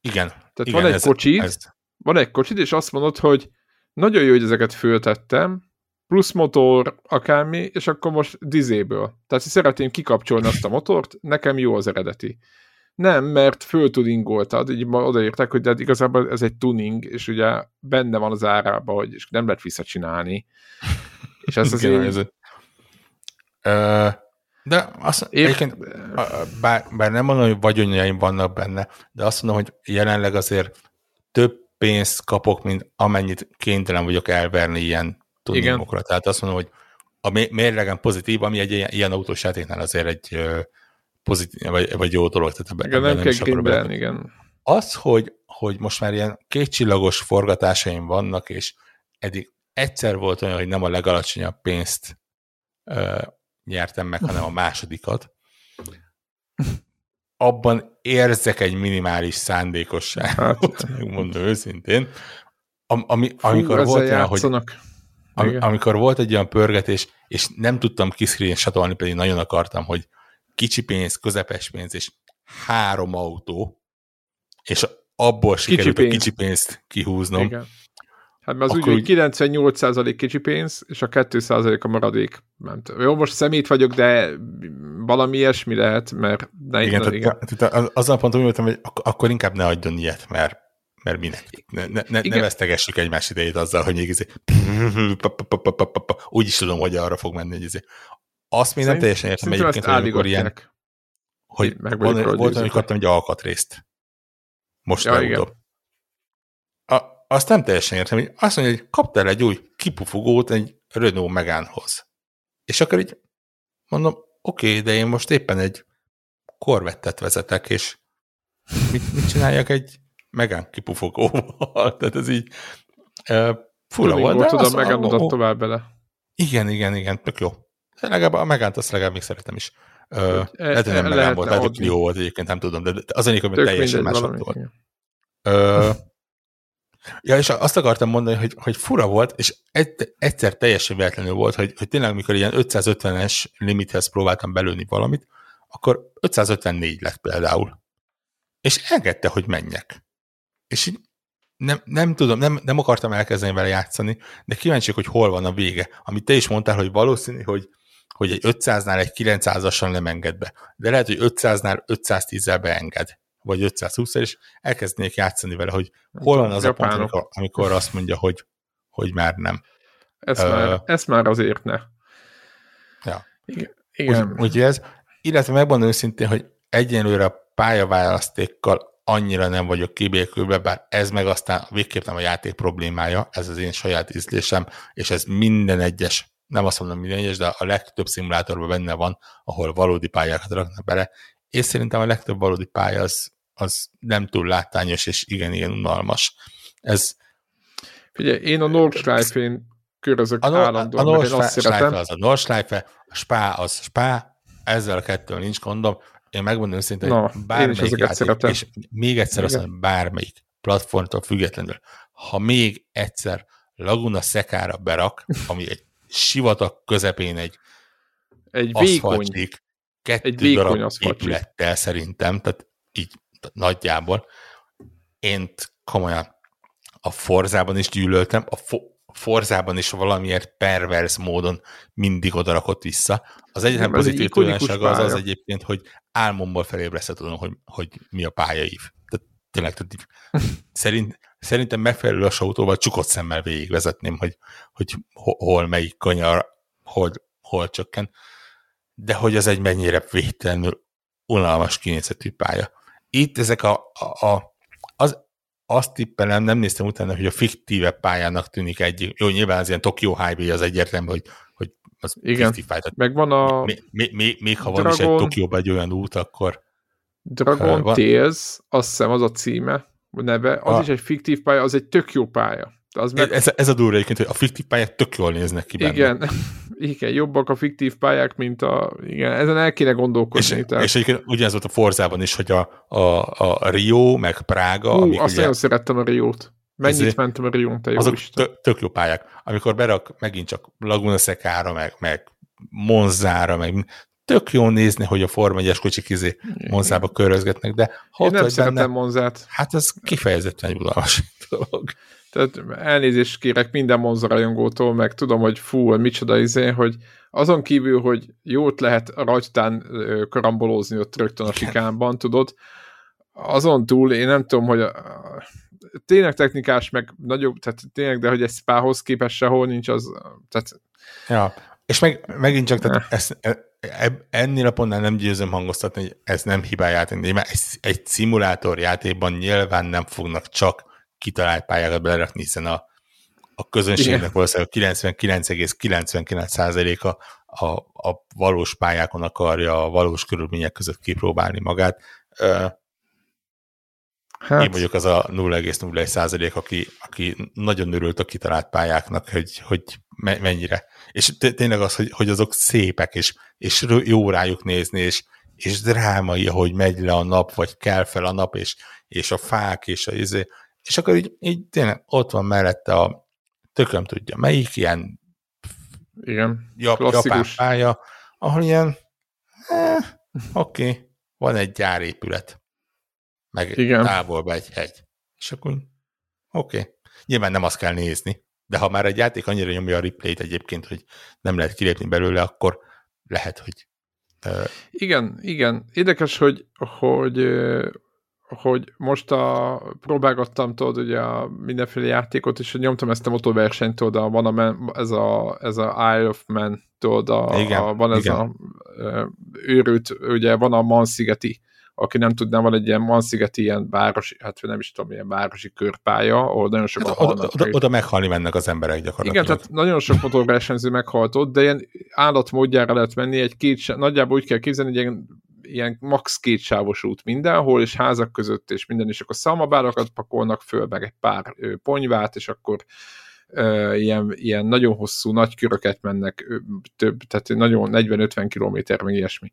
Igen. Tehát igen, van egy ez, kocsid, ez... van egy kocsid, és azt mondod, hogy nagyon jó, hogy ezeket föltettem, plusz motor, akármi, és akkor most dizéből. Tehát szeretném kikapcsolni azt a motort, nekem jó az eredeti. Nem, mert föltuningoltad, így odaírták, hogy de hát igazából ez egy tuning, és ugye benne van az árában, hogy és nem lehet visszacsinálni. És ez azért... De azt egyébként, bár, bár nem mondom, hogy vagyonjaim vannak benne, de azt mondom, hogy jelenleg azért több pénzt kapok, mint amennyit kénytelen vagyok elverni ilyen tudningokra. Tehát azt mondom, hogy a mérlegen pozitív, ami egy ilyen, ilyen autós játéknál azért egy pozitív, vagy, vagy jó dolog. Tehát ebben, igen, nem, nem kell grimben, igen. Az, hogy, hogy most már ilyen kétcsillagos forgatásaim vannak, és eddig egyszer volt olyan, hogy nem a legalacsonyabb pénzt nyertem meg, hanem a másodikat. Abban érzek egy minimális szándékosságot, hát. mondom őszintén. Am, ami, Fú, amikor volt olyan, hogy am, amikor volt egy olyan pörgetés, és nem tudtam kiszkrinsatolni, pedig nagyon akartam, hogy kicsi pénz, közepes pénz, és három autó, és abból sikerült kicsi a kicsi pénzt kihúznom. Igen Hát mert az úgy, hogy 98% kicsi pénz, és a 2% a maradék. Nem tudom. Jó, most szemét vagyok, de valami ilyesmi lehet, mert... Ne, igen, tehát, igen. Tehát azzal pont úgy voltam, hogy akkor inkább ne adjon ilyet, mert, mert minek? Ne, ne, ne, ne vesztegessük egymás idejét azzal, hogy még izé, úgy is tudom, hogy arra fog menni, hogy izé. Azt még nem teljesen értem egyébként, hogy amikor ilyen, hogy volt, hogy kaptam egy alkatrészt. Most ja, legutóbb azt nem teljesen értem, hogy azt mondja, hogy kaptál egy új kipufogót egy Renault Megánhoz. És akkor így mondom, oké, okay, de én most éppen egy korvettet vezetek, és mit, mit csináljak egy Megán kipufogóval? Tehát ez így uh, fura volt. De tudom, Megán tovább bele. Igen, igen, igen, tök jó. Legalább a Megánt azt legalább még szeretem is. Uh, e, lehet, hogy nem Megán volt, lehet, hogy Clio volt egyébként, nem tudom, de az egyik, hogy teljesen más volt. Ja, és azt akartam mondani, hogy, hogy fura volt, és egy, egyszer teljesen véletlenül volt, hogy, hogy tényleg, mikor ilyen 550-es limithez próbáltam belőni valamit, akkor 554 lett például. És engedte, hogy menjek. És így nem, nem tudom, nem, nem akartam elkezdeni vele játszani, de kíváncsiak, hogy hol van a vége. Amit te is mondtál, hogy valószínű, hogy, hogy egy 500-nál egy 900-asan nem enged be. De lehet, hogy 500-nál 510-el beenged vagy 520 és elkezdenék játszani vele, hogy hol van az Japánok. a pont, amikor, amikor azt mondja, hogy, hogy már nem. Ez, uh, már, ez már azért ne. Ja. Igen. Úgy, úgy ez, illetve megmondom őszintén, hogy egyenlőre a pályaválasztékkal annyira nem vagyok kibékülve, bár ez meg aztán végképp nem a játék problémája, ez az én saját ízlésem, és ez minden egyes, nem azt mondom minden egyes, de a legtöbb szimulátorban benne van, ahol valódi pályákat raknak bele, és szerintem a legtöbb valódi pálya az, az nem túl látványos, és igen-igen unalmas. Ez... Figyelj, én a Nordschleife-én körözök a no, állandóan, a Nordschleife az a Nordschleife, a Spa az Spa, ezzel a kettől nincs gondom. Én megmondom őszintén, hogy no, bármelyik játék, és még egyszer azt mondom, bármelyik platformtól függetlenül, ha még egyszer Laguna Szekára berak, ami egy sivatag közepén egy egy vékony, kettő egy darab épülettel szerintem, tehát így nagyjából. Én komolyan a Forzában is gyűlöltem, a, fo- Forzában is valamiért pervers módon mindig odarakott vissza. Az egyetlen pozitív tulajdonsága az az egyébként, hogy álmomból felébreszte tudom, hogy, hogy mi a pályaív. Tehát tényleg, tehát szerint, szerintem megfelelő a autóval csukott szemmel végigvezetném, hogy, hogy hol melyik kanyar, hol, hol csökken de hogy az egy mennyire védtelenül unalmas kinézetű pálya. Itt ezek a, a, a azt tippelem, nem néztem utána, hogy a fiktíve pályának tűnik egy, jó, nyilván az ilyen Tokyo Highway az egyértelmű, hogy, hogy az Igen, meg van a... Még, még, még, még ha Dragon, van is egy Tokióban egy olyan út, akkor... Dragon uh, Tales, azt hiszem az a címe, a neve, az a, is egy fiktív pálya, az egy tök jó pálya. Az meg... ez, ez a durva egyébként, hogy a fiktív pályák tök jól néznek ki benne. Igen, igen, jobbak a fiktív pályák, mint a... Igen, ezen el kéne gondolkodni. És, tehát. és egyébként ugyanez volt a Forzában is, hogy a, a, a Rio, meg Prága... Hú, amik azt ugye, nagyon szerettem a Riót. Mennyit ezért, mentem a Rión, te jó Azok tök, tök jó pályák. Amikor berak megint csak Laguna Secara, meg, meg Monzára, meg tök jó nézni, hogy a Forma 1-es kocsik izé Monzába körözgetnek, de ha Én nem szeretem benne, Monzát. Hát ez kifejezetten nyugalmas dolog. Tehát elnézést kérek minden Monza rajongótól, meg tudom, hogy fú, micsoda izé, hogy azon kívül, hogy jót lehet rajtán karambolózni ott rögtön a sikánban, tudod, azon túl én nem tudom, hogy a, tényleg technikás, meg nagyobb, tehát tényleg, de hogy egy spához képest sehol nincs, az, tehát... Ja, és meg, megint csak, tehát ezt, e, ennél a pontnál nem győzöm hangoztatni, hogy ez nem hibáját, mert egy, egy szimulátor játékban nyilván nem fognak csak kitalált pályákat belerakni, hiszen a, a közönségnek Igen. valószínűleg 99,99%-a a, a valós pályákon akarja a valós körülmények között kipróbálni magát. Hát... Én vagyok az a 0,01 százalék, aki, aki nagyon örült a kitalált pályáknak, hogy, hogy mennyire. És tényleg az, hogy, hogy azok szépek, és, és jó rájuk nézni, és, és drámai, hogy megy le a nap, vagy kell fel a nap, és, és a fák, és a izé. És akkor így, így tényleg ott van mellette a tököm tudja melyik, ilyen Igen, jap, japán pálya, ahol ilyen eh, oké, okay, van egy gyárépület meg Igen. távolba egy hegy. És akkor oké. Okay. Nyilván nem azt kell nézni, de ha már egy játék annyira nyomja a replayt egyébként, hogy nem lehet kilépni belőle, akkor lehet, hogy... Uh... Igen, igen. Érdekes, hogy, hogy hogy most a, próbálgattam, tudod, ugye a mindenféle játékot, és nyomtam ezt a motorversenyt, tudod, a, van a, ez, a, ez a Isle of Man, tudod, a, igen, a, van ez igen. a, a őrült, ugye van a Manszigeti aki nem tudná, van egy ilyen Manszigeti ilyen városi, hát nem is tudom, ilyen városi körpálya, ahol nagyon sok hát, oda, oda, oda, meghalni mennek az emberek gyakorlatilag. Igen, tehát nagyon sok motorversenyző meghalt ott, de ilyen állatmódjára lehet menni, egy két, nagyjából úgy kell képzelni, hogy ilyen, ilyen max kétsávos út mindenhol, és házak között, és minden, és akkor szalmabárakat pakolnak föl, meg egy pár ö, ponyvát, és akkor ö, ilyen, ilyen nagyon hosszú nagy köröket mennek, ö, több, tehát nagyon 40-50 kilométer, meg ilyesmi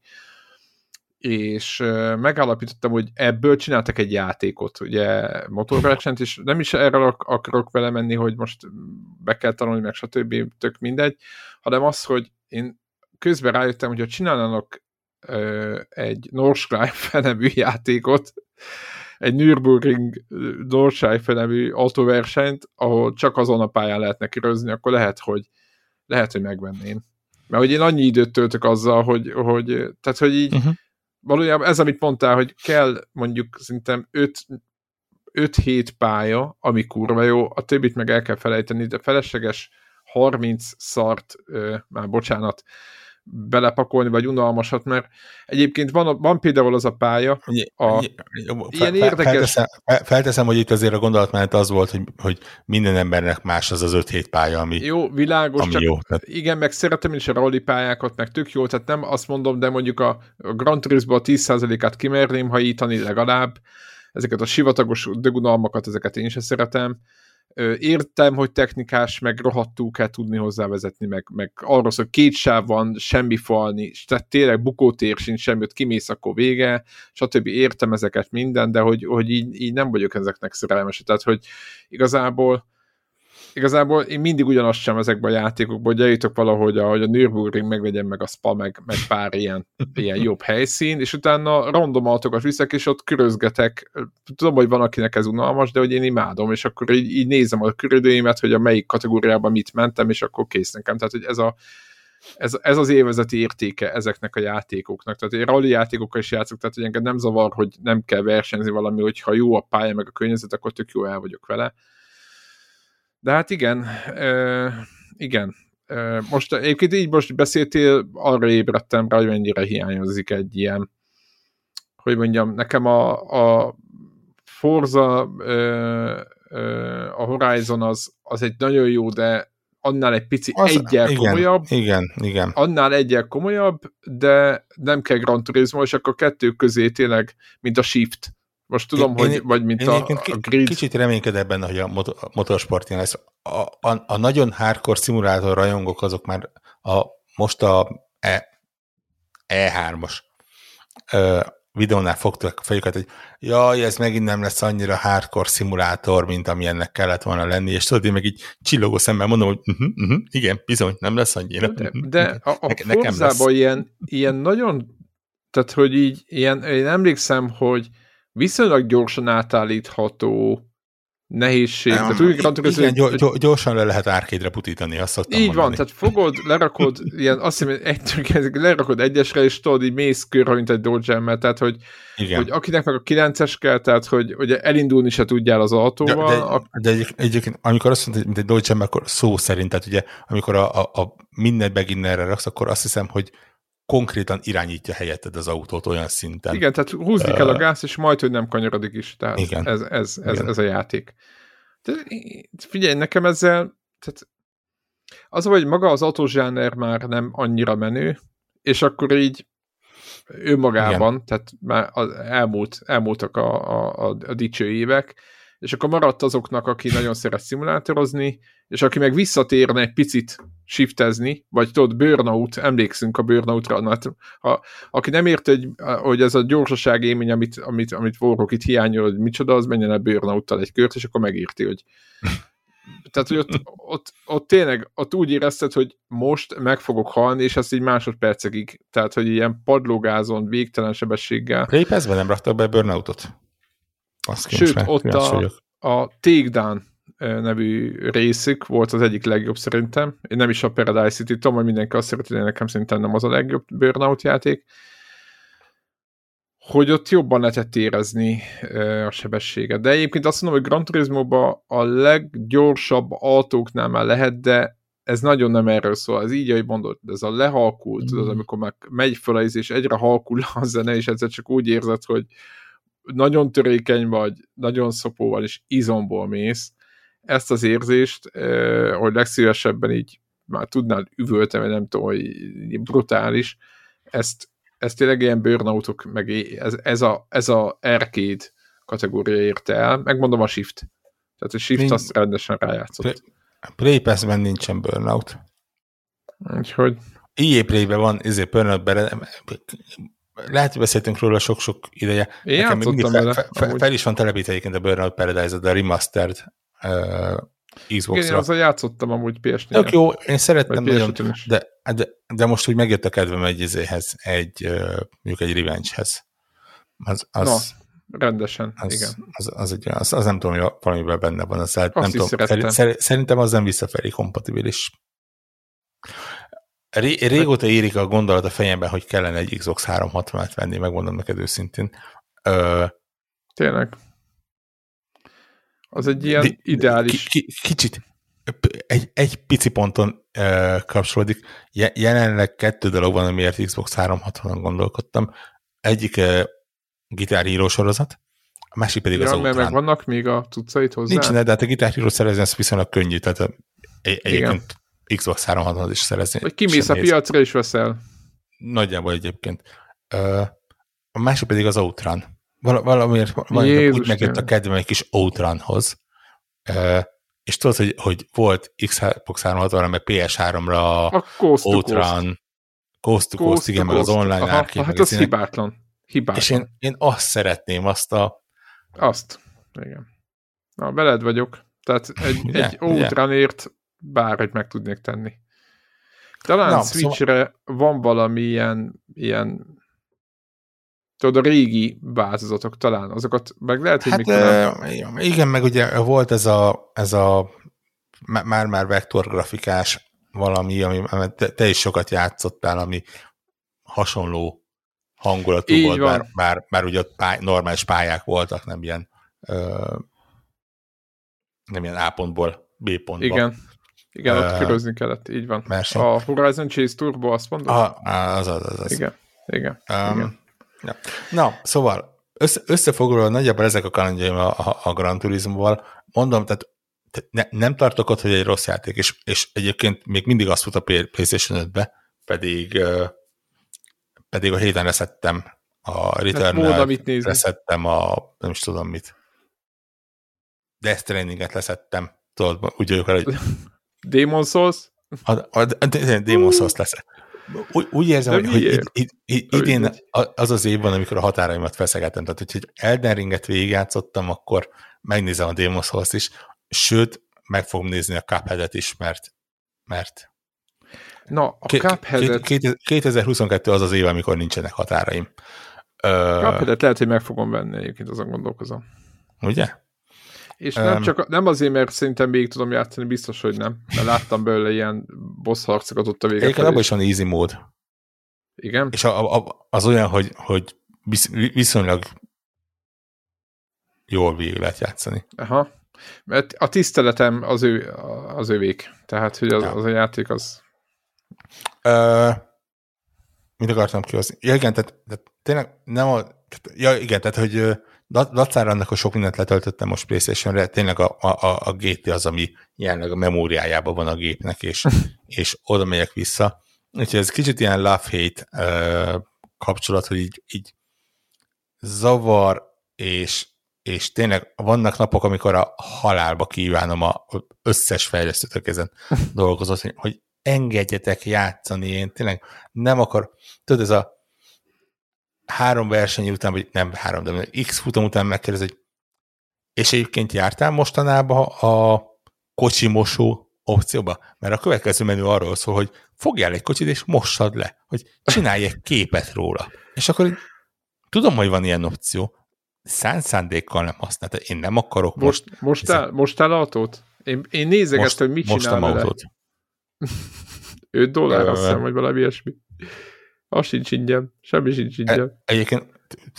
és megállapítottam, hogy ebből csináltak egy játékot, ugye motorversenyt, és nem is erre akarok vele menni, hogy most be kell tanulni, meg stb. tök mindegy, hanem az, hogy én közben rájöttem, hogyha csinálnának egy Nordschleife nevű játékot, egy Nürburgring Nordschleife nevű autóversenyt, ahol csak azon a pályán lehetne kirözni, akkor lehet, hogy lehet, hogy megvenném. Mert hogy én annyi időt töltök azzal, hogy, hogy tehát, hogy így uh-huh valójában ez, amit mondtál, hogy kell mondjuk szerintem 5-7 pálya, ami kurva jó, a többit meg el kell felejteni, de felesleges 30 szart, ö, már bocsánat, belepakolni, vagy unalmasat, mert egyébként van, van például az a pálya, a, ilyen érdekes... Felteszem, felteszem, hogy itt azért a gondolatmenet az volt, hogy, hogy minden embernek más az az 5-7 pálya, ami Jó, világos, ami csak jó, tehát... igen, meg szeretem is a rally pályákat, meg tök jó, tehát nem azt mondom, de mondjuk a, a Grand Turismo a 10%-át kimerném hajítani legalább, ezeket a sivatagos dögunalmakat, ezeket én sem szeretem, értem, hogy technikás, meg rohadtul kell tudni hozzávezetni, meg, meg arról hogy két sáv van, semmi falni, tehát tényleg bukótér sincs semmi, ott kimész, akkor vége, stb. Értem ezeket minden, de hogy, hogy így, így nem vagyok ezeknek szerelmes. Tehát, hogy igazából igazából én mindig ugyanazt sem ezekben a játékokban, hogy eljutok valahogy, hogy a Nürburgring megvegyem meg a Spa, meg, meg pár ilyen, ilyen jobb helyszín, és utána random autokat viszek, és ott körözgetek. Tudom, hogy van, akinek ez unalmas, de hogy én imádom, és akkor így, így nézem a körülményemet, hogy a melyik kategóriában mit mentem, és akkor kész nekem. Tehát, hogy ez a, ez, ez az évezeti értéke ezeknek a játékoknak. Tehát én rally játékokkal is játszok, tehát hogy engem nem zavar, hogy nem kell versenyezni valami, hogyha jó a pálya, meg a környezet, akkor tök jó el vagyok vele de hát igen, uh, igen. Uh, most egyébként így most beszéltél, arra ébredtem rá, hogy mennyire hiányozik egy ilyen, hogy mondjam, nekem a, a Forza, uh, uh, a Horizon az, az egy nagyon jó, de annál egy pici az, egyel igen, komolyabb. Igen, igen. Annál egyel komolyabb, de nem kell Gran Turismo, és akkor kettő közé tényleg, mint a Shift most tudom, én, hogy vagy mint a, a grid. Kicsit reménykedek benne, hogy a motorsport ilyen lesz. A, a, a nagyon hardcore szimulátor rajongók azok már a, most a e, E3-as videónál fogtak a fejüket, hogy jaj, ez megint nem lesz annyira hardcore szimulátor, mint ami ennek kellett volna lenni, és tudod, én meg így csillogó szemmel mondom, hogy uh-huh, uh-huh, igen, bizony, nem lesz annyira. De, de a, a ne, nekem lesz. ilyen, ilyen nagyon, tehát hogy így, ilyen, én emlékszem, hogy viszonylag gyorsan átállítható nehézség. Nem, tehát úgy igen, hogy... gyorsan le lehet árkédre putítani, azt szoktam Így mondani. van, tehát fogod, lerakod, ilyen, azt hiszem, egy, lerakod egyesre, és tudod, így mész körre, mint egy dodge tehát hogy, igen. hogy akinek meg a 9-es kell, tehát hogy, hogy elindulni se tudjál az autóval. De, de, a... de egy, egyébként, amikor azt mondod, mint egy dodge akkor szó szerint, tehát ugye, amikor a, a, a minden beginnerre raksz, akkor azt hiszem, hogy konkrétan irányítja helyetted az autót olyan szinten. Igen, tehát húzni kell a gáz, és majd, hogy nem kanyarodik is. Tehát igen, ez, ez, ez, igen. ez a játék. De figyelj, nekem ezzel, tehát az, hogy maga az autózsáner már nem annyira menő, és akkor így ő magában, tehát már az elmúlt, elmúltak a, a, a, a dicső évek, és akkor maradt azoknak, aki nagyon szeret szimulátorozni, és aki meg visszatérne egy picit shiftezni, vagy tudod, burnout, emlékszünk a burnoutra, hát, ha, aki nem ért, hogy, hogy ez a gyorsaság élmény, amit, amit, amit Warrock itt hiányol, hogy micsoda, az menjen el burnouttal egy kört, és akkor megírti, hogy tehát, hogy ott, ott, ott, tényleg ott úgy érezted, hogy most meg fogok halni, és ezt így másodpercekig, tehát, hogy ilyen padlógázon, végtelen sebességgel. Répezve nem raktak be burnoutot? Azt Sőt, ott a, a Takedown nevű részük volt az egyik legjobb szerintem. Én nem is a Paradise City, tudom, hogy mindenki azt szereti, de nekem szerintem nem az a legjobb Burnout játék. Hogy ott jobban lehetett érezni a sebességet. De egyébként azt mondom, hogy Gran turismo a leggyorsabb autóknál már lehet, de ez nagyon nem erről szól. Ez így, ahogy mondod, ez a lehalkult, mm. tudod, amikor már megy föl és egyre halkul a zene, és egyszer csak úgy érzed, hogy nagyon törékeny vagy, nagyon szopóval és izomból mész, ezt az érzést, hogy legszívesebben így már tudnál üvölteni, nem tudom, hogy brutális, ezt, ezt tényleg ilyen burnoutok, meg ez, ez, a, ez a arcade kategória érte el, megmondom a Shift. Tehát a Shift Nincs, azt rendesen rájátszott. Play Pass-ben nincsen burnout. Úgyhogy... EA Play-ben van, ezért burnout lehet, hogy beszéltünk róla sok-sok ideje. Én Nekem mindig fel, fel, fel, fel, is van telepítve egyébként a Burnout Paradise, de a remastered uh, Xbox-ra. Igen, azzal játszottam amúgy ps Tök jó, én szerettem nagyon, de, de, de, most úgy megjött a kedvem egy izéhez, egy, mondjuk egy Revenge-hez. Az, az, Na, rendesen, az, igen. Az, az, egy, az, az, nem tudom, hogy valamiben benne van. Az, Azt nem tudom, szer, szerintem az nem visszafelé kompatibilis. Ré, régóta érik a gondolat a fejemben, hogy kellene egy Xbox 360-at venni, megmondom neked őszintén. Ö, Tényleg. Az egy ilyen ideális... Ki, ki, kicsit, egy, egy pici ponton ö, kapcsolódik. Je, jelenleg kettő dolog van, amiért Xbox 360-on gondolkodtam. Egyik ö, gitáríró sorozat, a másik pedig ja, az mert meg vannak még a cuccait hozzá? Nincs, de hát a gitáríró szerezni ez viszonylag könnyű, tehát egyébként Xbox 360 is szerezni. Vagy kimész a piacra és veszel. Nagyjából egyébként. A másik pedig az Outrun. Val- valamiért, valamiért úgy megjött a kedvem egy kis Outrunhoz. És tudod, hogy, hogy volt Xbox 360-ra, meg PS3-ra a Coast Outrun, Coast to Coast, Coast igen, meg az online Aha, árkép. Hát az hibátlan. hibátlan. És én, én azt szeretném, azt a... Azt, igen. Na, veled vagyok. Tehát egy, egy Outrunért bárhogy meg tudnék tenni. Talán Na, Switchre szóval... van valami ilyen, ilyen tudod, a régi változatok talán, azokat meg lehet, hogy hát, mikor nem... Igen, meg ugye volt ez a, ez a már-már vektorgrafikás valami, ami te, te is sokat játszottál, ami hasonló hangulatú Így volt, van. bár, bár, bár ugye ott pály, normális pályák voltak, nem ilyen ö, nem ilyen A pontból B pontba. Igen. Igen, ott körözni kellett, így van. Verseny. A Horizon Chase Turbo, azt mondod? Ah, az, az, az, az. Igen, igen. Um, igen. Ja. Na, szóval össze, összefoglalva nagyjából ezek a kalandjaim a, a, a Gran Turismo-val. Mondom, tehát ne, nem tartok ott, hogy egy rossz játék, és, és egyébként még mindig azt fut a PlayStation 5-be, pedig, uh, pedig a héten reszettem a return reszettem a nem is tudom mit. Death Training-et leszettem. Tudod, úgy vagyok hogy Demon Souls? A, a, a, Demon Souls lesz. Úgy, úgy érzem, hogy, hogy id, id, id, idén az az év van, amikor a határaimat feszegettem. Tehát, hogyha Elden Ringet végigjátszottam, akkor megnézem a Demon Souls is, sőt, meg fogom nézni a Cuphead-et is, mert, mert Na, a Cuphead-et... 2022 az az év, amikor nincsenek határaim. Cuphead-et lehet, hogy meg fogom venni, egyébként azon gondolkozom. Ugye? És um, nem, csak, nem azért, mert szerintem még tudom játszani, biztos, hogy nem. Mert láttam belőle ilyen boss harcokat ott a vége. Egyébként abban is van easy mód. Igen? És a, a, az olyan, hogy, hogy viszonylag jól végig lehet játszani. Aha. Mert a tiszteletem az, ő, az övék. Tehát, hogy az, az a játék az... Uh, mit akartam kihozni? Ja, igen, tehát, tehát tényleg nem a... Tehát, ja, igen, tehát, hogy dacára annak, hogy sok mindent letöltöttem most Playstation-re, tényleg a, a, a GT az, ami jelenleg a memóriájában van a gépnek, és, és oda megyek vissza. Úgyhogy ez kicsit ilyen love-hate uh, kapcsolat, hogy így, így zavar, és, és tényleg vannak napok, amikor a halálba kívánom a összes fejlesztőtök ezen dolgozott, hogy engedjetek játszani, én tényleg nem akar, tudod, ez a három verseny után, vagy nem három, de x futam után megkérdez, hogy és egyébként jártál mostanában a kocsimosó opcióba? Mert a következő menü arról szól, hogy fogjál egy kocsit, és mossad le, hogy csinálj egy képet róla. És akkor tudom, hogy van ilyen opció, szánt szándékkal nem használta. Én nem akarok most... Most, mostál, mostál autót? Én, én nézegettem, most, hogy mit csinál autót. 5 dollár, azt hiszem, vagy valami ilyesmi. Az sincs ingyen, semmi sincs e- ingyen. E, egyébként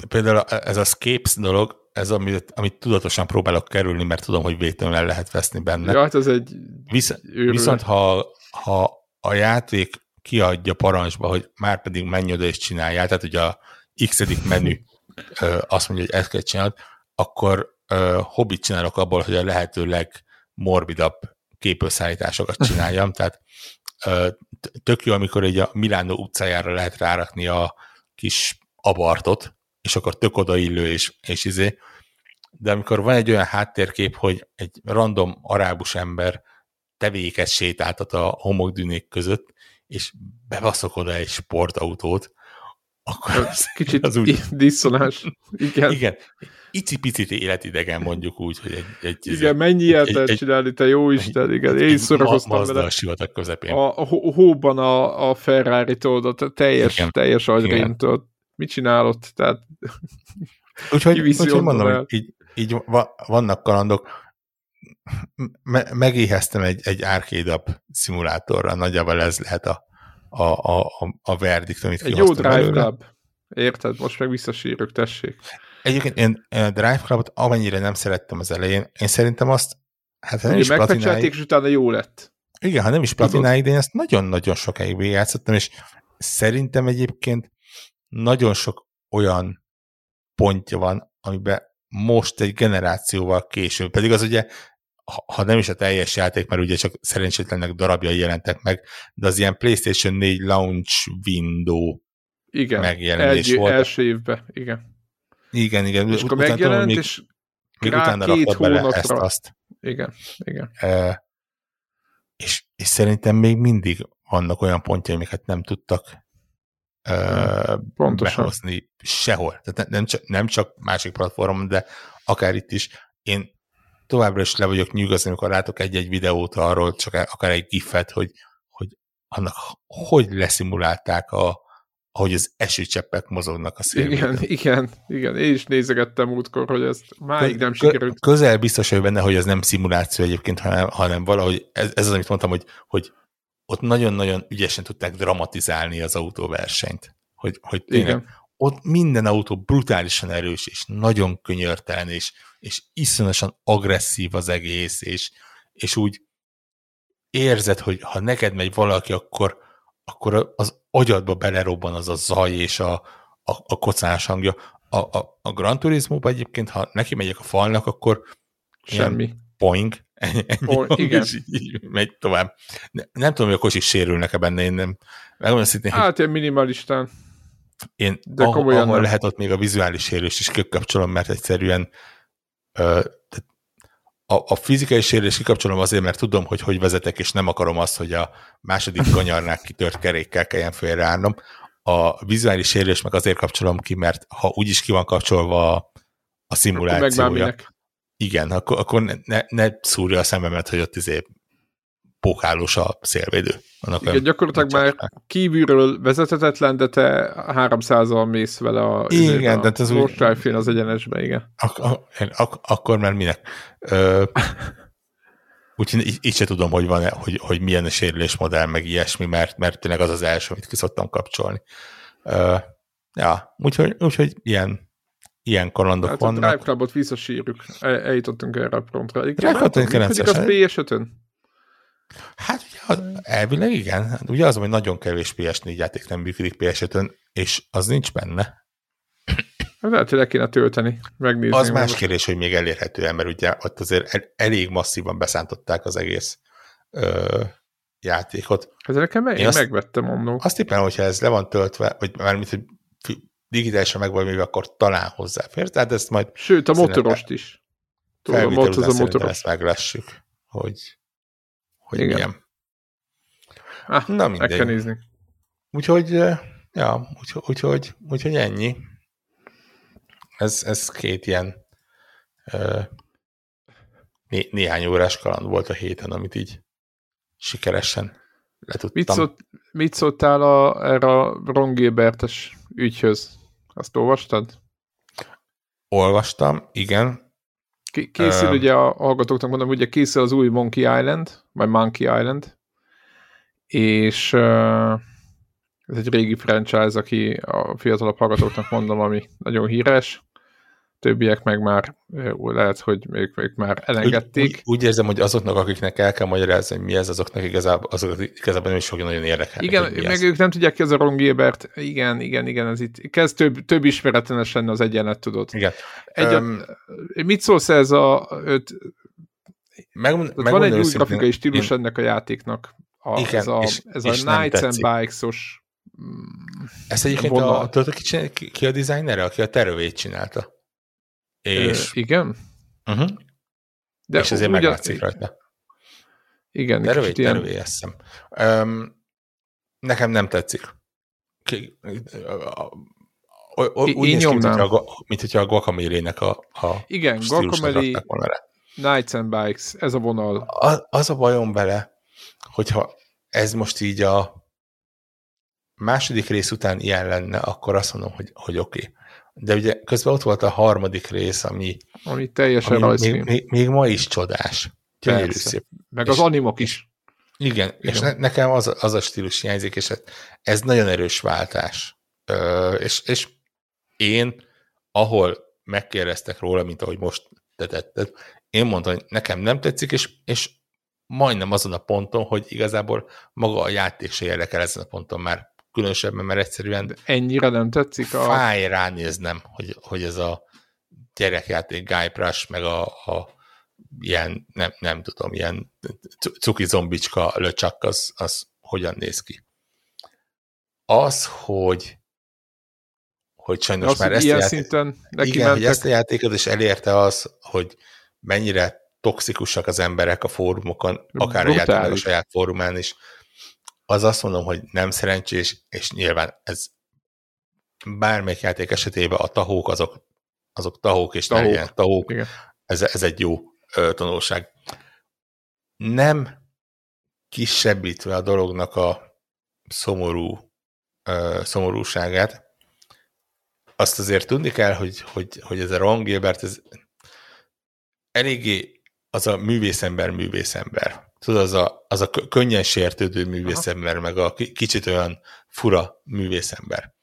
például ez a Scapes dolog, ez amit, amit tudatosan próbálok kerülni, mert tudom, hogy véletlenül el lehet veszni benne. Ja, hát ez egy Visz, Viszont ha, ha a játék kiadja parancsba, hogy már pedig menj oda és csináljál, tehát hogy a x menü azt mondja, hogy ezt kell csinálni, akkor hobbit csinálok abból, hogy a lehető legmorbidabb képösszállításokat csináljam, tehát tök jó, amikor egy a Milánó utcájára lehet rárakni a kis abartot, és akkor tök odaillő, és, és izé, de amikor van egy olyan háttérkép, hogy egy random arábus ember tevéket sétáltat a homokdűnék között, és bevaszok oda egy sportautót, akkor az, kicsit az úgy... diszonás. Igen. Igen. Icipicit életidegen mondjuk úgy, hogy egy... egy igen, mennyi ilyet lehet csinálni, te jó Isten, igen. Én is szórakoztam vele. a sivatag közepén. A, a hóban a, a Ferrari-tól, a teljes, igen. teljes agyréntől. Mit csinálott? Tehát... Úgyhogy, úgyhogy mondom, hogy így, így vannak kalandok. Me, megéheztem egy, egy arcade szimulátorra, nagyjából ez lehet a, a, a, a verdikt, amit Egy jó Drive. Érted? Most meg visszasírok, tessék. Egyébként én a Drive Clubot amennyire nem szerettem az elején, én szerintem azt, hát nem is platináig... és utána jó lett. Igen, ha nem is platináig, de én ezt nagyon-nagyon sokáig végigjátszottam, és szerintem egyébként nagyon sok olyan pontja van, amiben most egy generációval később, pedig az ugye ha nem is a teljes játék, mert ugye csak szerencsétlenek darabjai jelentek meg, de az ilyen PlayStation 4 launch window igen, megjelenés egy, volt. első évben, igen. Igen, igen. És akkor megjelent, még, és még utána két bele ezt, azt. Igen, igen. E, és, és szerintem még mindig vannak olyan pontjai, amiket nem tudtak e, behozni sehol. Tehát nem csak, nem csak másik platformon, de akár itt is. Én továbbra is le vagyok nyugodni, amikor látok egy-egy videót arról, csak akár egy gifet, hogy, hogy annak hogy leszimulálták a, ahogy az esőcseppek mozognak a szélben. Igen, igen, igen. Én is nézegettem útkor, hogy ezt máig nem sikerült. Közel biztos hogy benne, hogy ez nem szimuláció egyébként, hanem, hanem valahogy, ez, ez az, amit mondtam, hogy, hogy ott nagyon-nagyon ügyesen tudták dramatizálni az autóversenyt. Hogy, hogy tényleg, igen. ott minden autó brutálisan erős, és nagyon könyörtelen, és, és iszonyatosan agresszív az egész, és, és úgy érzed, hogy ha neked megy valaki, akkor, akkor az agyadba belerobban az a zaj és a, a, a kocás hangja. A, a, a Gran turismo egyébként, ha neki megyek a falnak, akkor semmi. Poing, ennyi, ennyi igen. És így megy tovább. Ne, nem tudom, hogy a kocsik sérülnek-e benne, én nem. Megmondom szintén, hát ilyen minimalistán. Én De ahol, ahol lehet, ott még a vizuális sérülést is kikapcsolom, mert egyszerűen ö, a, a fizikai sérülés kikapcsolom azért, mert tudom, hogy hogy vezetek, és nem akarom azt, hogy a második kanyarnál kitört kerékkel kelljen félreállnom. A vizuális sérülés meg azért kapcsolom ki, mert ha úgyis ki van kapcsolva a, a szimulációja, igen, akkor, akkor ne, ne, ne szúrja a szememet, hogy ott izé pókálós a szélvédő. Annak Igen, gyakorlatilag már kívülről vezethetetlen, de te 300-al mész vele a, igen, a, de ez úgy, az egyenesbe, igen. Ak- ak- ak- akkor már minek? Ö, úgyhogy így, így se tudom, hogy, van hogy, hogy milyen a sérülésmodell, meg ilyesmi, mert, mert tényleg az az első, amit ki szoktam kapcsolni. Ö, ja, úgyhogy, úgyhogy ilyen, ilyen kalandok hát vannak. a Drive Clubot visszasírjuk, El, eljutottunk erre a pontra. Igen, hát, hogy az PS5-ön? Hát ugye, elvileg igen. Hát ugye az, hogy nagyon kevés PS4 játék nem működik ps és az nincs benne. Hát lehet, hogy le kéne tölteni, megnézni. Az más kérdés, hogy még elérhető mert ugye ott azért elég masszívan beszántották az egész ö, játékot. Ez nekem én, én azt, megvettem mondom. Azt éppen, hogyha ez le van töltve, vagy mármint, hogy digitálisan meg vagy akkor talán hozzáfér. Tehát ezt majd... Sőt, a motorost is. Tudom, a motoros. ezt meglessük, hogy hogy Igen. milyen. Ah, Na mindegy. Meg kell nézni. Úgyhogy, ja, úgyhogy, úgyhogy, úgyhogy ennyi. Ez, ez két ilyen uh, né, néhány órás kaland volt a héten, amit így sikeresen letudtam. Mit, szólt, mit szóltál a, erre a Ron Gilbertes ügyhöz? Azt olvastad? Olvastam, igen. Készül uh, ugye a hallgatóknak mondom, ugye készül az új Monkey Island, vagy Monkey Island, és uh, ez egy régi franchise, aki a fiatalabb hallgatóknak mondom, ami nagyon híres, többiek meg már lehet, hogy még, még már elengedték. Úgy, úgy, úgy érzem, hogy azoknak, akiknek el kell magyarázni, hogy mi ez, azoknak igazából, azok igazából nem is fogja nagyon érdekelni. Igen, meg ez. ők nem tudják ki, ez a Ron Gilbert. Igen, igen, igen, ez itt kezd több, több ismeretlenes lenne az egyenlet, tudod. Igen. Egy, um, mit szólsz ez a öt, megmond, van egy új grafikai stílus én... ennek a játéknak. A, igen, ez a, és, ez és a Knights and Bikes-os ezt egyébként a, tudod, ki, ki, a designer, aki a terövét csinálta? És, Ö, igen? Uh-huh. De és ezért ugyan... meglátszik rajta. Igen. Tervé, ilyen... tervé, eszem. Um, nekem nem tetszik. Ki, úgy Én néz ki, mint, a, mint hogyha a Guacamole-nek a, a Igen, Guacamole, Nights and Bikes, ez a vonal. A, az a bajom vele, hogyha ez most így a második rész után ilyen lenne, akkor azt mondom, hogy, hogy oké. Okay. De ugye közben ott volt a harmadik rész, ami, ami teljesen ami még, még, még, ma is csodás. Gyönyörű szép. Meg és, az animok is. Igen, igen. és ne, nekem az, az a stílus hiányzik, és ez, ez nagyon erős váltás. Ö, és, és én, ahol megkérdeztek róla, mint ahogy most te tetted, én mondtam, hogy nekem nem tetszik, és, és majdnem azon a ponton, hogy igazából maga a játék se érdekel ezen a ponton már különösebben, mert egyszerűen ennyire nem tetszik a... Fáj ránéznem, hogy, hogy ez a gyerekjáték Guy Prash, meg a, a ilyen, nem, nem tudom, ilyen cuki zombicska löcsak, az, az hogyan néz ki. Az, hogy hogy sajnos az, már ezt, ilyen a játék... szinten neki igen, mentek. hogy ezt a játékot is elérte az, hogy mennyire toxikusak az emberek a fórumokon, akár Brutális. a játéknak a saját fórumán is, az azt mondom, hogy nem szerencsés, és nyilván ez bármelyik játék esetében a tahók azok, azok tahók, és tahók. ilyen tahók. Ez, ez egy jó ö, tanulság. Nem kisebbítve a dolognak a szomorú ö, szomorúságát, azt azért tudni kell, hogy, hogy, hogy ez a Ron Gilbert, ez eléggé az a művészember művészember tudod, az a, az a könnyen sértődő művészember, meg a kicsit olyan fura művészember.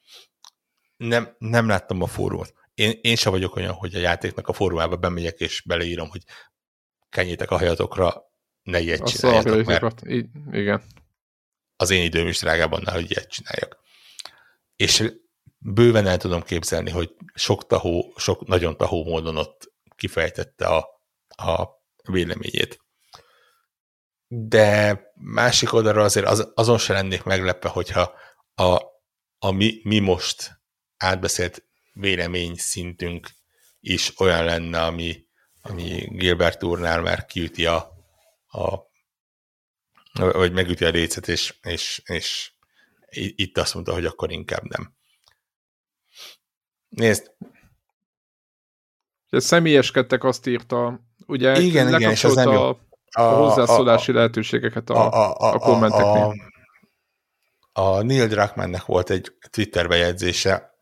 Nem, nem láttam a fórumot. Én, én sem vagyok olyan, hogy a játéknak a fórumába bemegyek, és beleírom, hogy kenjétek a hajatokra, ne ilyet csináljatok, mert igen. az én időm is drágább annál, hogy ilyet csináljak. És bőven el tudom képzelni, hogy sok tahó, sok nagyon tahó módon ott kifejtette a, a véleményét de másik oldalra azért az, azon se lennék meglepve, hogyha a, a mi, mi most átbeszélt vélemény szintünk is olyan lenne, ami, ami Gilbert úrnál már kiüti a, a vagy megüti a lécet, és, és, és itt azt mondta, hogy akkor inkább nem. Nézd. Személyeskedtek azt írta, ugye igen, igen, és az nem jó a, a hozzászólási a, lehetőségeket a, a, a, a kommenteknél. A, a Neil Druckmannnek volt egy Twitter bejegyzése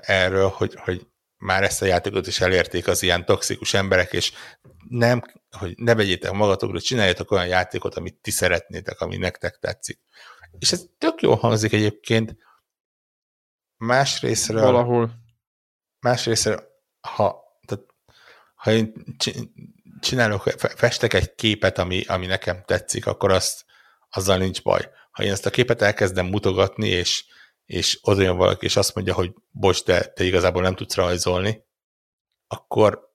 erről, hogy, hogy már ezt a játékot is elérték az ilyen toxikus emberek, és nem, hogy ne vegyétek magatokra, csináljatok olyan játékot, amit ti szeretnétek, ami nektek tetszik. És ez tök jól hangzik egyébként. Másrésztről... Valahol. Másrésztről, ha, tehát, ha én csinálok, festek egy képet, ami, ami nekem tetszik, akkor azt, azzal nincs baj. Ha én ezt a képet elkezdem mutogatni, és, és oda jön valaki, és azt mondja, hogy bocs, de te igazából nem tudsz rajzolni, akkor